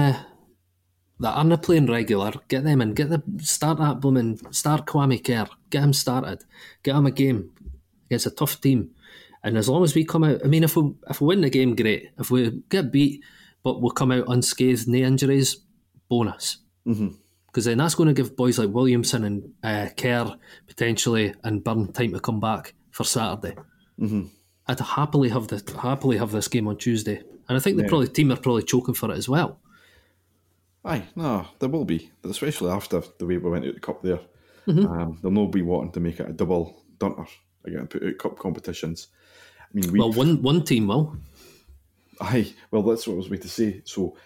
that aren't playing regular. Get them in. Get the start that blooming start Kwame Kerr. Get him started. Get him a game against a tough team. And as long as we come out, I mean, if we if we win the game, great. If we get beat, but we'll come out unscathed, no injuries, bonus. Mm-hmm because then that's going to give boys like Williamson and uh, Kerr potentially and Byrne time to come back for Saturday. Mm-hmm. I'd happily have the happily have this game on Tuesday, and I think the yeah. probably team are probably choking for it as well. Aye, no, there will be, especially after the way we went out the cup there. Mm-hmm. Um, they'll not be wanting to make it a double dunter again, put out cup competitions. I mean, well, one one team will. Aye, well, that's what I was going to say. So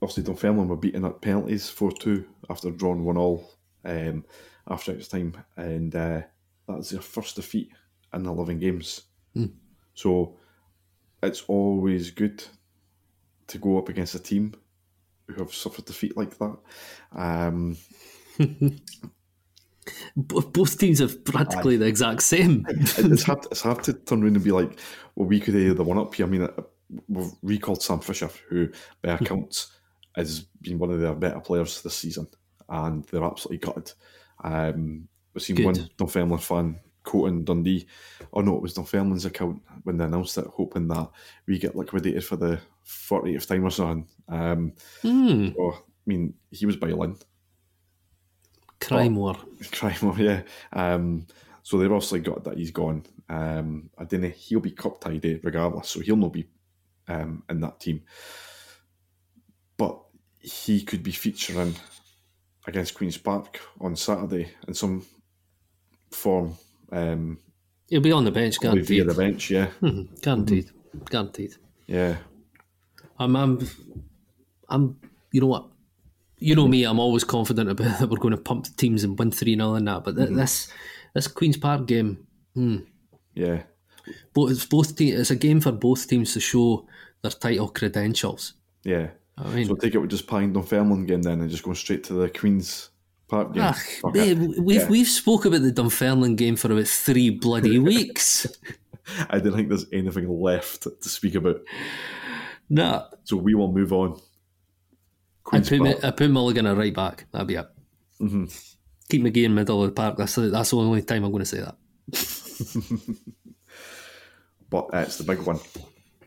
obviously Dunfermline were beaten at penalties 4 2 after drawing 1 all um, after its time. And uh, that's their first defeat in 11 games. So it's always good to go up against a team who have suffered defeat like that. Um, *laughs* both teams have practically the exact same. *laughs* it's hard. It's hard to turn around and be like, "Well, we could have the one up here." I mean, uh, we've recalled Sam Fisher, who, by *laughs* accounts, has been one of their better players this season, and they're absolutely gutted. Um, we've seen Good. one Dunfermline fan quoting Dundee. Oh no, it was Dunfermline's account when they announced it, hoping that we get liquidated for the 40th time or something. Um, Hmm. so, I mean, he was boiling. Cry more. *laughs* Cry more, yeah. Um, so they've obviously got that he's gone. Um, I don't know, he'll be cup tidy regardless, so he'll not be um, in that team. But he could be featuring against Queen's Park on Saturday in some form, um, He'll be on the bench, probably via the bench, yeah. Mhm, Guaranteed. Guaranteed. Yeah. I'm, I'm, I'm, you know what? You know me, I'm always confident about *laughs* that we're going to pump the teams and win 3 0 and that. But th- this this Queen's Park game, Yeah. both, it's, both te- it's a game for both teams to show their title credentials. Yeah. I mean, So take it with just playing Dunfermline game then and just going straight to the Queen's Park game. ah, it. we've, Yeah. we've spoke about the Dunfermline game for about three bloody *laughs* weeks. I don't think there's anything left to speak about. nah, So we will move on. I put, me, I put Mulligan at right back. That'd be it. Mm-hmm. Keep McGhee in the middle of the park. That's the, that's the only time I'm going to say that. *laughs* but uh, it's the big one.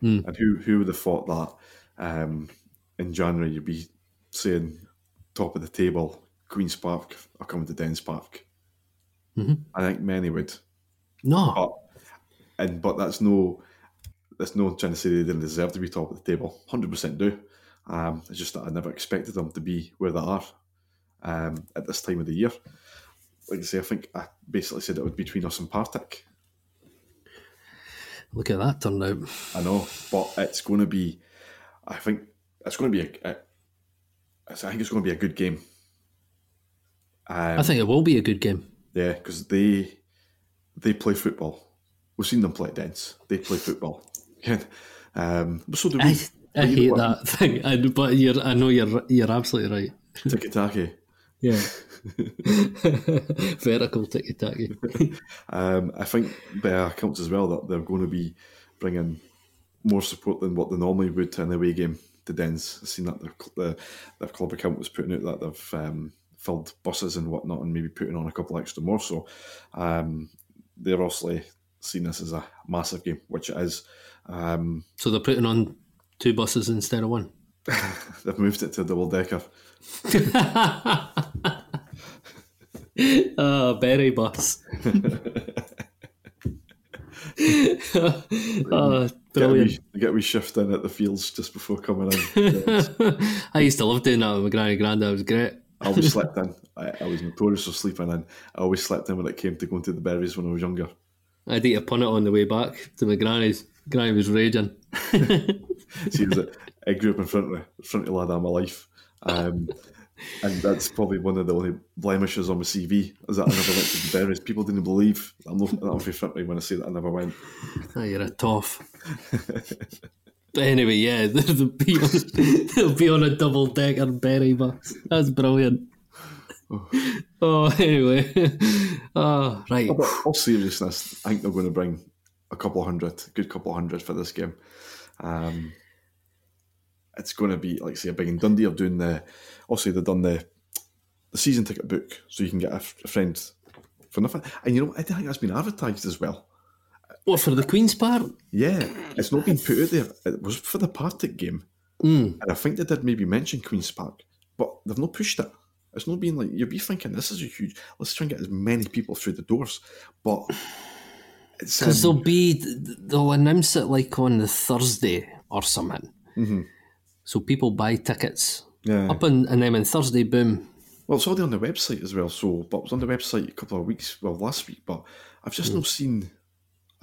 Hmm. And who who would have thought that um, in January you'd be saying top of the table, Queen's Park are coming to Dens Park? Mm-hmm. I think many would, No, but and but that's no that's no trying to say they didn't deserve to be top of the table. Hundred percent do. Um, it's just that I never expected them to be where they are um, at this time of the year. Like I say, I think I basically said it would be between us and Partick. look at that turned out. I know, but it's going to be. I think it's going to be a. a I think it's going to be a good game. Um, I think it will be a good game. yeah, because they they play football. We've seen them play at Dens. They play football. *laughs* Um, so do we. I, I But you know hate what? that *laughs* thing, I, but you're, I know you're you're absolutely right. Tiki taki. *laughs* Yeah, vertical ticky tacky. Um, I think by accounts as well that they're going to be bringing more support than what they normally would to an away game to Dens. I've seen that their, the, their club account was putting out that they've um, filled buses and whatnot and maybe putting on a couple extra more. So um, they're obviously seeing this as a massive game, which it is. Um, So they're putting on two buses instead of one. *laughs* they've moved it to double decker. Oh, *laughs* berry bus. oh, *laughs* Get a, brilliant. wee, get wee shift in at the fields just before coming in. I used to love doing that with my granny granddad. It was great. I always slept in. I, I was notorious for sleeping in. I always slept in when it came to going to the berries when I was younger. I'd eat a punnet on the way back to my granny's. Granny was raging. *laughs* See, I grew up in front of front of lad all my life, um, and that's probably one of the only blemishes on my CV is that I never went to the berries. People didn't believe I'm not, I'm from Fintry when I say that I never went. Oh, you're a toff. *laughs* but anyway, yeah, *laughs* they'll be on, they'll be on a double decker berry bus. That's brilliant. Oh, anyway. Oh, right. But all seriousness, I think they're going to bring a couple hundred, a good couple hundred for this game. Um, it's going to be like say a big in Dundee are doing the. Also, they've done the the season ticket book, so you can get a, f- a friend for nothing. And you know, I think that's been advertised as well. What, for the Queen's part? Yeah, it's not been put out there. It was for the Partick game, Mm. and I think they did maybe mention Queens Park, but they've not pushed it. It's not been like you'd be thinking this is a huge. Let's try and get as many people through the doors, but it's Because um, they'll be, they'll announce it like on the Thursday or something. Mhm. So people buy tickets. yeah. Up and, and then on Thursday, boom. Well, it's already on the website as well. So, but it was on the website a couple of weeks, well, last week. But I've just not seen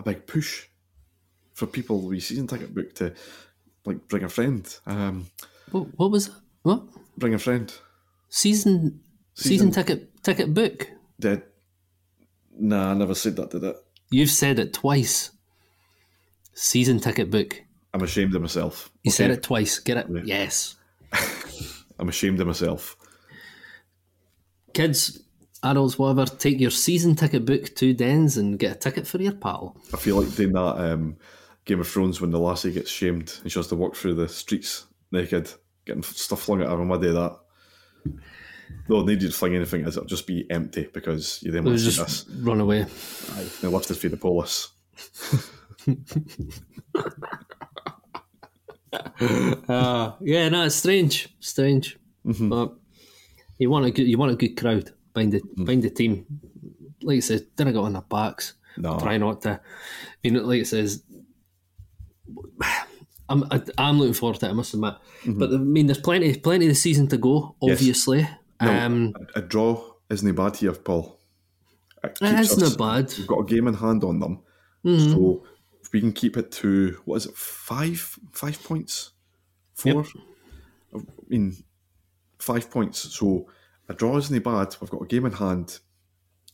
a big push for people with season ticket book to like bring a friend. Um, What, what was it? What? bring a friend. Season, season Season- ticket ticket book. Did Nah, I never said that, did it? You've said it twice. Season ticket book. I'm ashamed of myself. You Okay? said it twice. Get it? Yeah. Yes. *laughs* I'm ashamed of myself. Kids, adults, whatever, take your season ticket book to Dens and get a ticket for your pal. I feel like doing that um, Game of Thrones when the lassie gets shamed and she has to walk through the streets naked, getting stuff flung at her. I'm a day that. No, need you to fling anything, as it'll just be empty because you then It want to just run away. Aye, they lifted through the polis. *laughs* Uh, yeah, no, it's strange, strange. But you want a good, you want a good crowd behind the behind the team. Like I said, didn't go on their backs. No. Try not to. You know, like it says, I'm I, I'm looking forward to it. I must admit, but I mean, there's plenty plenty of the season to go. Yes. Obviously, No, um, a, a draw isn't bad here, Paul. It it's us- not bad. We've got a game in hand on them, Mm-hmm. so if we can keep it to what is it, five five points, four. I mean, five points. So a draw isn't bad. We've got a game in hand.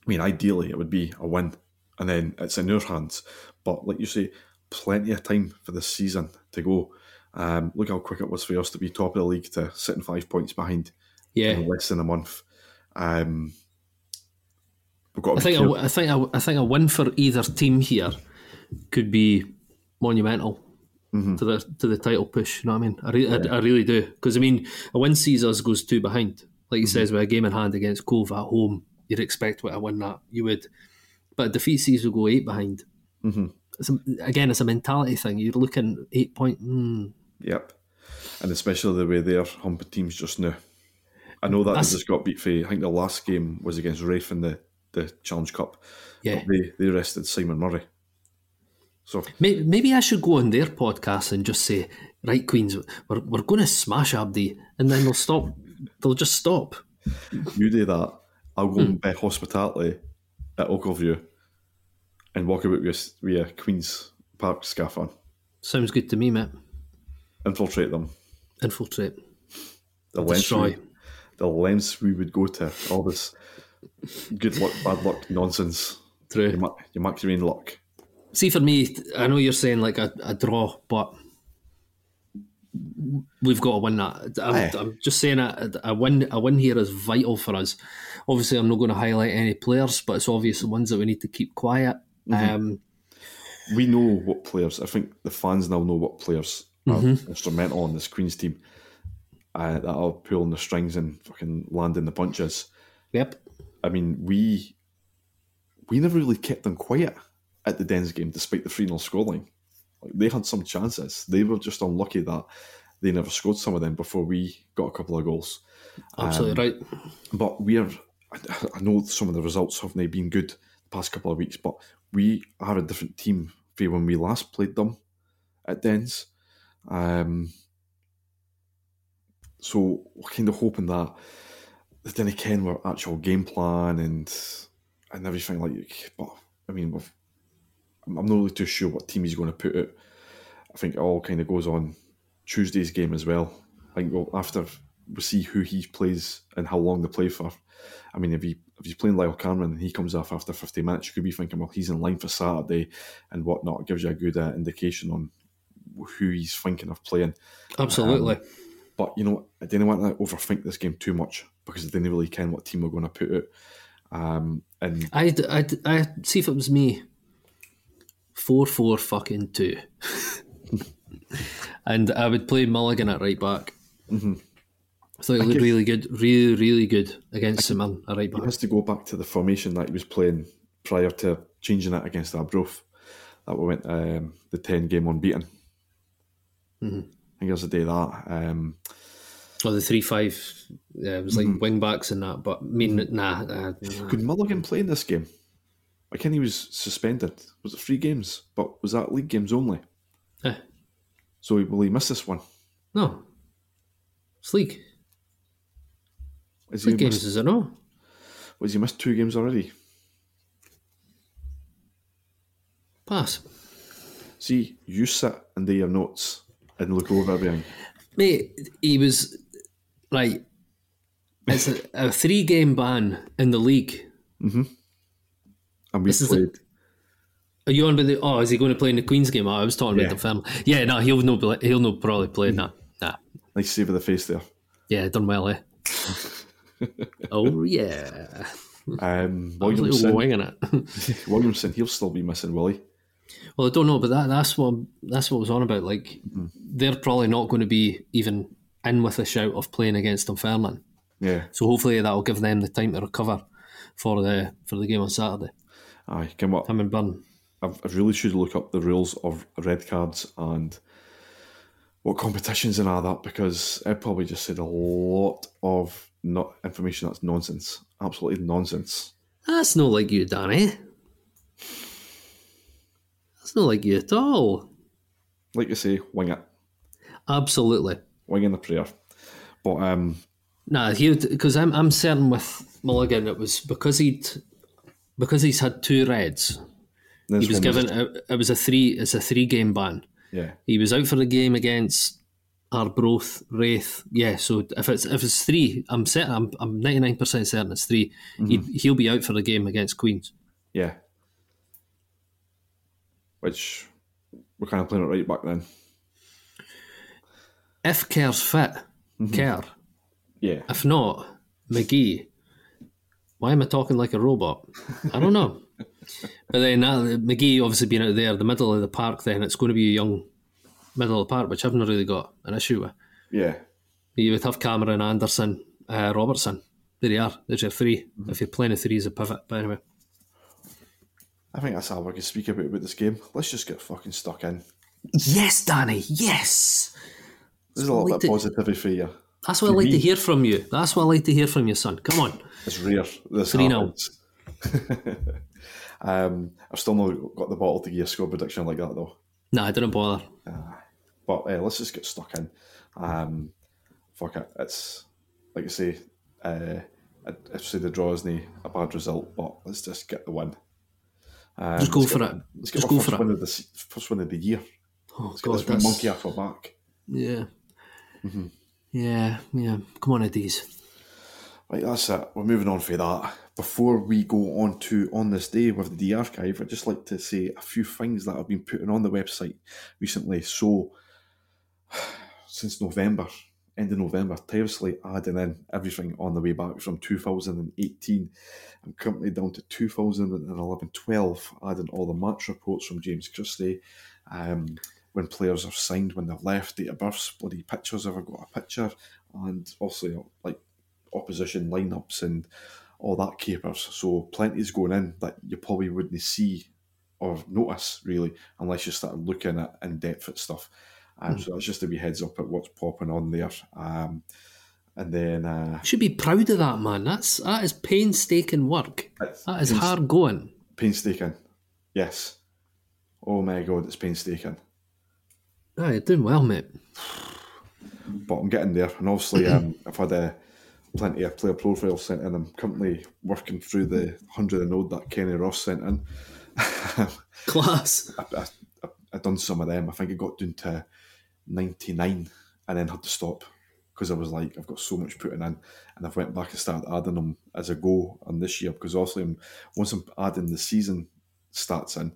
I mean, ideally it would be a win, and then it's in your hands. But like you say, plenty of time for this season to go. Um, look how quick it was for us to be top of the league to sitting five points behind Yeah, in less than a month. Um, we've got. I think a, I think a, I think a win for either team here could be monumental to the to the title push. You know what I mean? I, re- I, I really do because I mean a win sees us goes two behind. Like he says, with a game in hand against Cove at home, you'd expect what a win that you would, but a defeat sees will go eight behind. Mhm. It's a, again, it's a mentality thing. You're looking eight point. Mm, Yep. And especially the way they're humping teams just now. I know that That's- they just got beat for, I think the last game was against Raith in the, the Challenge Cup. yeah, They, they rested Simon Murray. So, maybe, maybe I should go on their podcast and just say, right, Queens, we're, we're going to smash Abdi, and then they'll stop. They'll just stop. you do that, I'll go hmm. and buy hospitality at Ochilview and walk about with, with a Queen's Park scarf on. Sounds good to me, mate. Infiltrate them. Infiltrate. The lengths, Destroy. we, the lengths we would go to. All this good luck, bad luck nonsense. True. You, ma- you your luck. See, for me, I know you're saying like a, a draw, but we've got to win that. I'm, I'm just saying a, a win. A win here is vital for us. Obviously, I'm not going to highlight any players, but it's obvious the ones that we need to keep quiet. Um, we know what players. I think the fans now know what players are instrumental on this Queens team uh, that are pulling the strings and fucking landing the punches. yep. I mean, we we never really kept them quiet at the Dens game, despite the three 0 scoreline. Like they had some chances. They were just unlucky that they never scored some of them before we got a couple of goals. Absolutely right. But we are. I I know some of the results haven't been good the past couple of weeks, but we are a different team from when we last played them at Dens. Um, so we're kind of hoping that they didn't ken our actual game plan and and everything like. But I mean, we've, I'm not really too sure what team he's going to put out. I think it all kind of goes on Tuesday's game as well. I think we'll, after we see who he plays and how long they play for. I mean, if he if he's playing Lyall Cameron and he comes off after 50 minutes, you could be thinking, well, he's in line for Saturday and whatnot. It gives you a good uh, indication on who he's thinking of playing. Absolutely. But you know, I didn't want to overthink this game too much because I didn't really ken what team we're going to put out. Um, and I I I see if it was me. Four four fucking two. *laughs* and I would play Mulligan at right back. Mm-hmm. I thought he looked really good, really, really good against Simon at right he back. has to go back to the formation that he was playing prior to changing it against Arbroath. That we went um, the 10 game unbeaten. Mm-hmm. I think it was the day that. Um, Or the three five. Yeah, it was like wing backs and that. But I mean, nah. Uh, nah. Could Mulligan play in this game? I think he was suspended. Was it three games? But was that league games only? Eh, So will he miss this one? no. It's league. Is League games, missed, is it no? was he missed two games already? Pass. See, you sit and do your notes and look over everything. Mate, he was like it's a, a three game ban in the league. And we This played. Are you on with the? Oh, is he going to play in the Queen's game? Oh, I was talking Yeah. about the film. Yeah, no, he'll no, he'll no probably play in that. Nah, Nice save of the face there. yeah, done well, eh? *laughs* oh yeah, Um, like Williamson, winging it. *laughs* Williamson, he'll still be missing, will he? well, I don't know, but that that's what that's what I was on about. Like, Mm-hmm. they're probably not going to be even in with a shout of playing against Dunfermline. Yeah. So hopefully that'll give them the time to recover for the for the game on Saturday. Aye, come on. Him and Byrne. I I really should look up the rules of red cards and what competitions and all that because I probably just said a lot of not information that's nonsense, absolutely nonsense. That's not like you, Danny. That's not like you at all. Like you say, wing it, Absolutely. wing in the prayer. But um, Nah, he because I'm I'm certain with Mulligan it was because he'd because he's had two reds. this He was given it, it was a three it's a three game ban. yeah, He was out for the game against Arbroath, Raith. Yeah, so if it's if it's three, I'm certain I'm I'm ninety nine percent certain it's 3 mm-hmm. He'd, he'll be out for the game against Queens. yeah. Which we're kind of playing it right back then. If Kerr's fit, mm-hmm. Kerr. Yeah, If not, McGhee. Why am I talking like a robot? I don't know. but then that, McGhee obviously being out there, the middle of the park, then it's going to be a young middle of the park, which I've not really got an issue with. yeah, You would have Cameron, Anderson, uh, Robertson. There you are. There's your 3 If you're playing a three as a pivot. But anyway. I think that's all I can speak about about this game. Let's just get fucking stuck in. Yes, Danny. Yes. There's a little of positivity for you. That's what I like to hear from you. That's what I like to hear from you, son. Come on. It's rare. This 3-0. happens. *laughs* um, I've still not got the bottle to give a score prediction like that though. No, I didn't bother. But uh, let's just get stuck in. Um, fuck it. It's like I say. Uh, I, I say the draw isn't a bad result, but let's just get the win. Um, Just go for get- it. Let's get Just go first for it. of the first win of the year. Oh, Let's get God. this That's, monkey off our back. Yeah. Mm-hmm. Yeah, yeah. Come on, Eddies. Right, that's it. We're moving on for that. Before we go on to on this day with the D archive, I'd just like to say a few things that I've been putting on the website recently. So, *sighs* since November, end of November, tirelessly adding in everything on the way back from 2018. I'm currently down to 2011 12, adding all the match reports from James Christie. Um, when players are signed, when they've left, date of births, bloody pictures, I've got a picture, and also you know, like opposition lineups and all that capers. So plenty's going in that you probably wouldn't see or notice really unless you started looking at in depth at stuff. Um, So that's just a wee heads up at what's popping on there. Um, and then uh, should be proud of that, man. That's that is painstaking work. That is hard going. painstaking. Yes. Oh my god, it's painstaking. Ah, you're doing well, mate. but I'm getting there. And obviously, um, *clears throat* I've had uh, plenty of player profiles sent in. I'm currently working through the hundred and odd that Kenny Ross sent in. *laughs* Class. I, I, I, I done some of them. I think I got down to 99 and then had to stop because I was like, I've got so much putting in. And I've went back and started adding them as I go on this year because obviously I'm, once I'm adding the season stats in,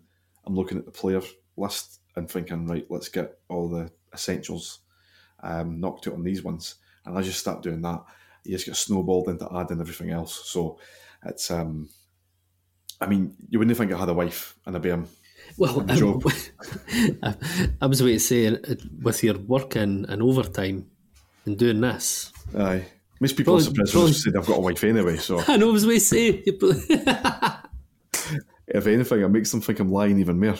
I'm looking at the player list and thinking, right, let's get all the essentials um, knocked out on these ones. And I just start doing that. You just get snowballed into adding everything else. So it's, um, I mean, you wouldn't think I had a wife and a BM. Well, Good job. *laughs* I, I was about to say, uh, with your working and overtime and doing this, Aye. Most people Probably- are surprised probably- I said I've got a wife anyway, so *laughs* I know I was about to say. *laughs* if anything, it makes them think I'm lying even more.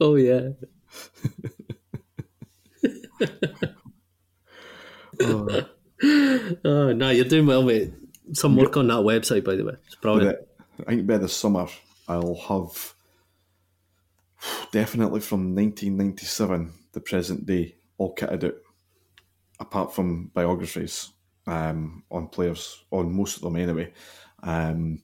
Oh yeah. Oh, Oh no, you're doing well, mate. Some work on that website, by the way. It's brilliant. I think by the summer, I'll have definitely from 1997, the present day, all kitted out, apart from biographies um, on players, on most of them anyway. Um,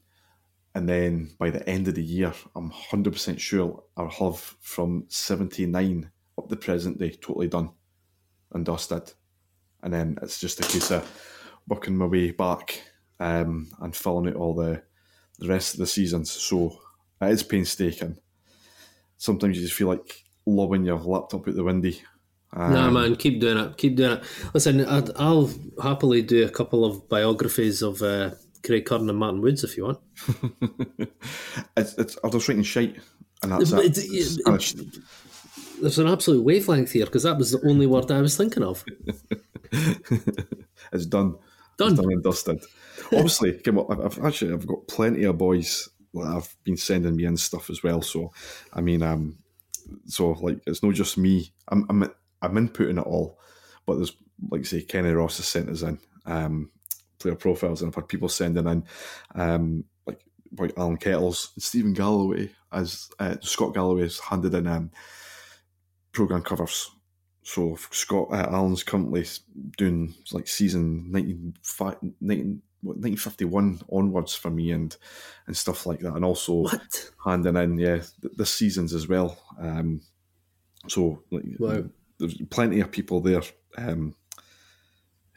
and then by the end of the year, I'm 100% sure I'll have from 79 up the present day totally done and dusted. And then it's just a case of working my way back um, and filling out all the the rest of the seasons. So it is painstaking. Sometimes you just feel like lobbing your laptop out the window. Um, nah, man, keep doing it. Keep doing it. Listen, I'd, I'll happily do a couple of biographies of uh, Craig Curran and Martin Woods if you want. *laughs* it's, it's, writing shite, and that's it. it- It's it- There's an absolute wavelength here because that was the only word I was thinking of. *laughs* it's done. Done. It's done and dusted. Obviously, *laughs* come on, I've, I've actually I've got plenty of boys that have been sending me in stuff as well. So, I mean, um, so like it's not just me. I'm I'm I'm inputting it all, but there's like I say, Kenny Ross has sent us in um, player profiles, and I've had people sending in um, like like Alan Kettles, Stephen Galloway, as uh, Scott Galloway has handed in um, program covers. So Scott uh, Allen's currently doing like season 19, 19, 1951 onwards for me and and stuff like that, and also What? handing in yeah th- this season's as well. Um, so like, Wow. there's plenty of people there um,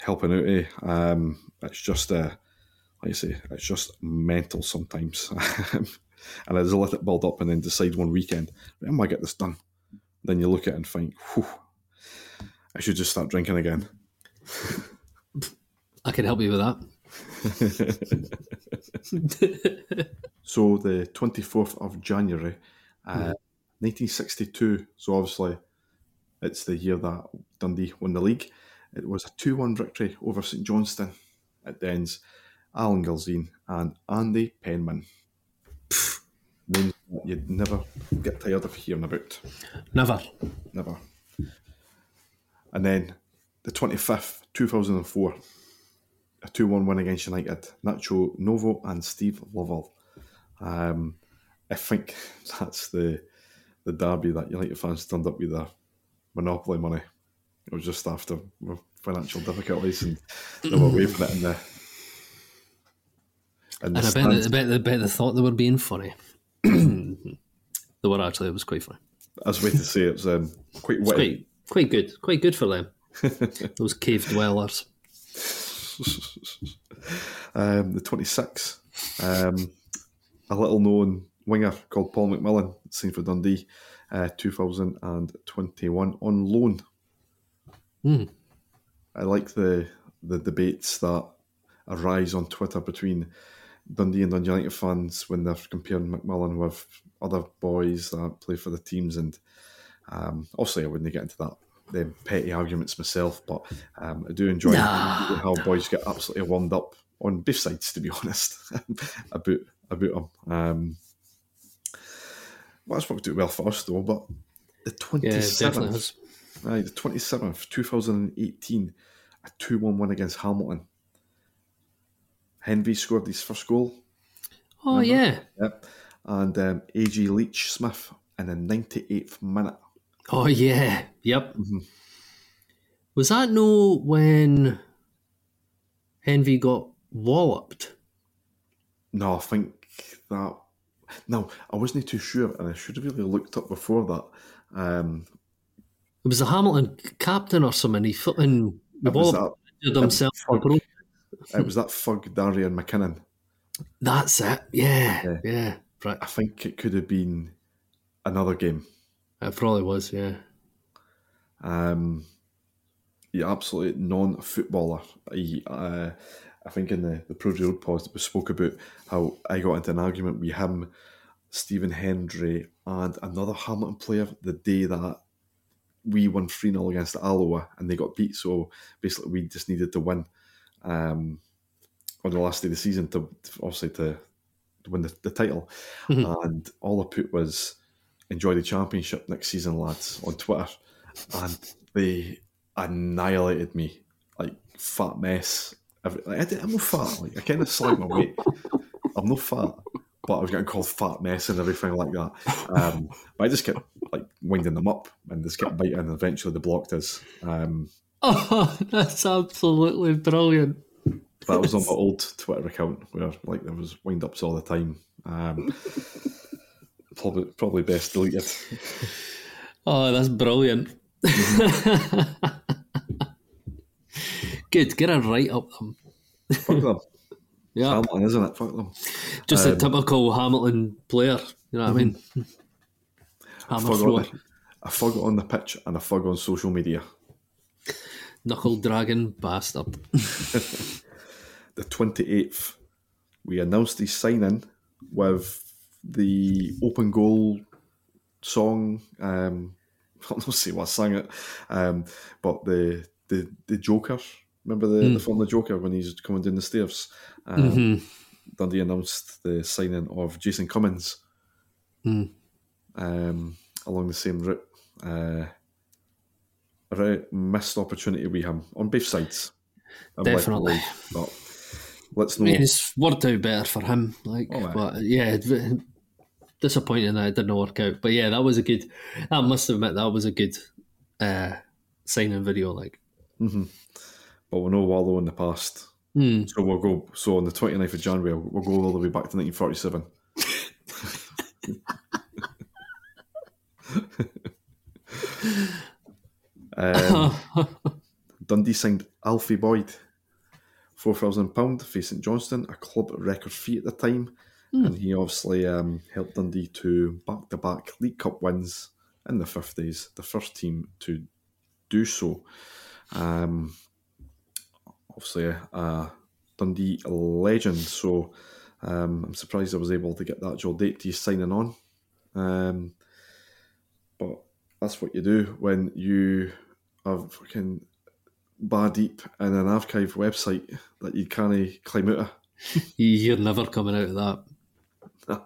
helping out. Eh? Um, it's just uh, like I say, it's just mental sometimes, *laughs* and I just let it build up and then decide one weekend, when am I get this done? Then you look at it and think, Whew, I should just start drinking again. I can help you with that. *laughs* So the 24th of January, uh, 1962. So obviously, it's the year that Dundee won the league. It was a 2 1 victory over St Johnstone at Dens. Alan Gilzean and Andy Penman. Names that you'd never get tired of hearing about. Never. Never. And then the 25th, 2004, a 2 1 win against United. Nacho Novo and Steve Lovell. Um, I think *laughs* that's the the derby that United fans turned up with their monopoly money. It was just after financial difficulties and they were waving it in the. In the And I bet, stands. I bet, I bet they thought they were being funny. *clears throat* they were actually, it was quite funny. As way to say it was um, quite It's quite, quite good. Quite good for them. *laughs* Those cave dwellers. *laughs* um, the 26th, um, a little known winger called Paul McMullan, signed for Dundee, uh, 2021 on loan. Hmm. I like the the debates that arise on Twitter between Dundee and Dundee United fans when they're comparing McMullan with other boys that play for the teams. And um, obviously, I wouldn't get into that them petty arguments myself, but um, I do enjoy how boys get absolutely wound up on both sides, to be *laughs* honest, *laughs* about about them. Um, well, that's worked out well for us, though. But the twenty seventh. Aye, the 27th, 2018, a 2 1 win against Hamilton. Henry scored his first goal, Oh, yeah. yep. and um, A-Jay Leitch-Smith in the 98th minute. Oh, yeah. Yep. Mhm. Was that no when Henry got walloped? No, I think that. No, I wasn't too sure, and I should have really looked up before that. Um, It was the Hamilton captain or something. He flipping the it, was ball that, injured himself. Fuck. it was that fug Darian MacKinnon. That's it. Yeah, Yeah. yeah. Right. I think it could have been another game. It probably was. Yeah. Um, yeah, absolutely non-footballer. He, uh, I think in the the Pro Road post we spoke about how I got into an argument with him, Stephen Hendrie, and another Hamilton player the day that we won 3 0 against Alloa and they got beat. So basically, we just needed to win um, on the last day of the season to obviously to, to win the, the title. Mhm. And all I put was enjoy the championship next season, lads, on Twitter. And they annihilated me like fat mess. Every, like, I I'm not fat. Like, I kind of slag my weight. I'm not fat, but I was getting called fat mess and everything like that. Um, but I just kept like winding them up and just kept biting. And eventually, they blocked us. Um, Oh, *laughs* that's absolutely brilliant. that was on my old Twitter account where like there was wind ups all the time. Um, *laughs* probably probably best deleted. Oh, that's brilliant. *laughs* Good. Get a right up them. Fuck them. Yeah. Hamilton, isn't it? Fuck them. Just a typical Hamilton player. You know what I mean? Hammer Fug thrower, on, a fug on the pitch and a fug on social media. knuckle dragon bastard. *laughs* The 28th, we announced his signing with the open goal song. Um, *laughs* I'll not say what sang it, um, but the the the Joker. Remember the, the film The Joker when he's coming down the stairs? Um, Dundee announced the signing of Jason Cummings um, along the same route. Uh, a very missed opportunity we have on both sides. I'm Definitely. but let's I mean, it's worked out better for him. Like, Oh, but yeah, disappointing that it didn't work out. But yeah, that was a good. I must admit that was a good uh, signing video. Like, but we know Wallow in the past. Hmm. So we'll go. So on the 29th of January, we'll go all the way back to 1947. *laughs* um, *laughs* Dundee signed Alfie Boyd, £4,000 for St Johnstone, a club record fee at the time. And he obviously um, helped Dundee to back to back League Cup wins in the 50s, the first team to do so. Um, obviously, a, a Dundee legend, so um, I'm surprised I was able to get that actual date signing on. Um, but that's what you do when you are fucking bar deep in an archive website that you can't climb out *laughs* of. you're never coming out of that. *laughs*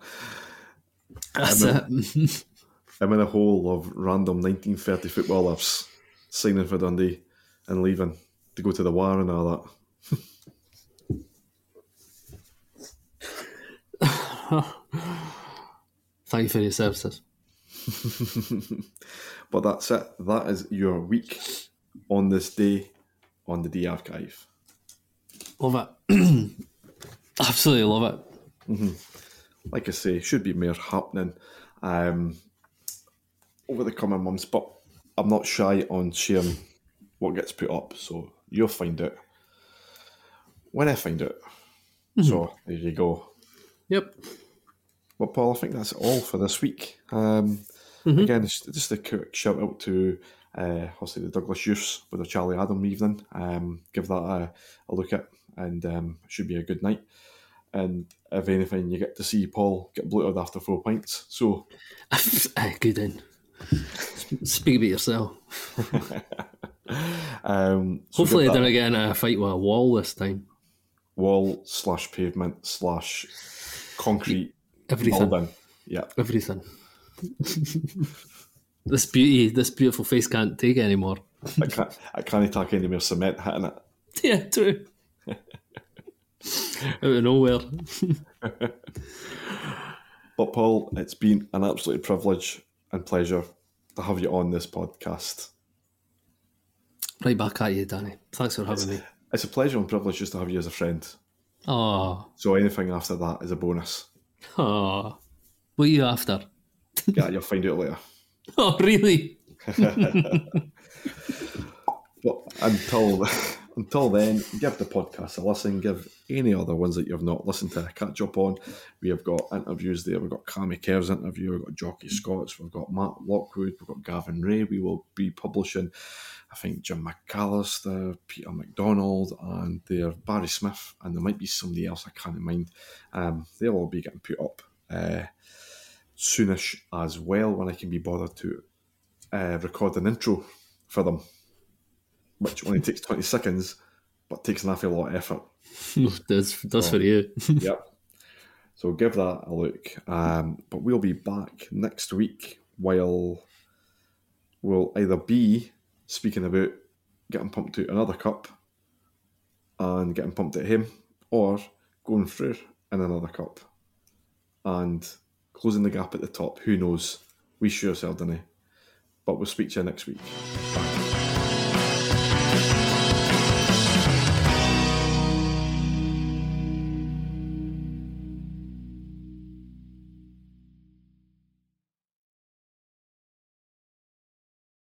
That's it. *laughs* I'm in a hole of random 1930 footballers signing for Dundee and leaving to go to the war and all that. Thank you for your services. *laughs* But that's it. That is your week on this day on the D archive. Love it. *clears throat* Absolutely love it. Like I say, should be more happening um, over the coming months, but I'm not shy on sharing what gets put up, so you'll find out when I find out. So there you go. Yep. Well, Paul, I think that's all for this week. Um, Again, just a quick shout out to uh, obviously the Douglas Youths with the Charlie Adam evening. Um, give that a, a look at, and um, it should be a good night. And if anything, you get to see Paul get bloated after four pints. So, *laughs* good in. Speak about yourself. *laughs* um, so Hopefully, I didn't get in a fight with a wall this time. wall slash pavement slash concrete Everything. molding. Yeah, Everything. *laughs* this beauty, this beautiful face can't take it anymore. I can't, I can't tack any more cement hitting it. *laughs* Yeah, true. Out of nowhere. *laughs* But Paul, it's been an absolute privilege and pleasure to have you on this podcast. Right back at you, Danny. Thanks for having me. It's a pleasure and privilege just to have you as a friend. Oh, So anything after that is a bonus. Oh. What are you after? Yeah, you'll find out later. *laughs* Oh, really? *laughs* But until until then, give the podcast a listen. Give any other ones that you've not listened to a catch up on. We have got interviews there. We've got Cammy Kerr's interview. We've got Jocky Scott's. We've got Matt Lockwood. We've got Gavin Rae. We will be publishing, I think, Jim McAllister, Peter McDonald, and there Barry Smith, and there might be somebody else I can't mind. Um, they'll all be getting put up uh, soonish as well when I can be bothered to uh, record an intro for them which only takes 20 seconds, but takes an awful lot of effort. *laughs* does does for you. *laughs* yep. So give that a look. Um, but we'll be back next week while we'll either be speaking about getting pumped out another cup and getting pumped at him, or going through in another cup and closing the gap at the top. Who knows? We sure ourselves, didn't But we'll speak to you next week. Bye.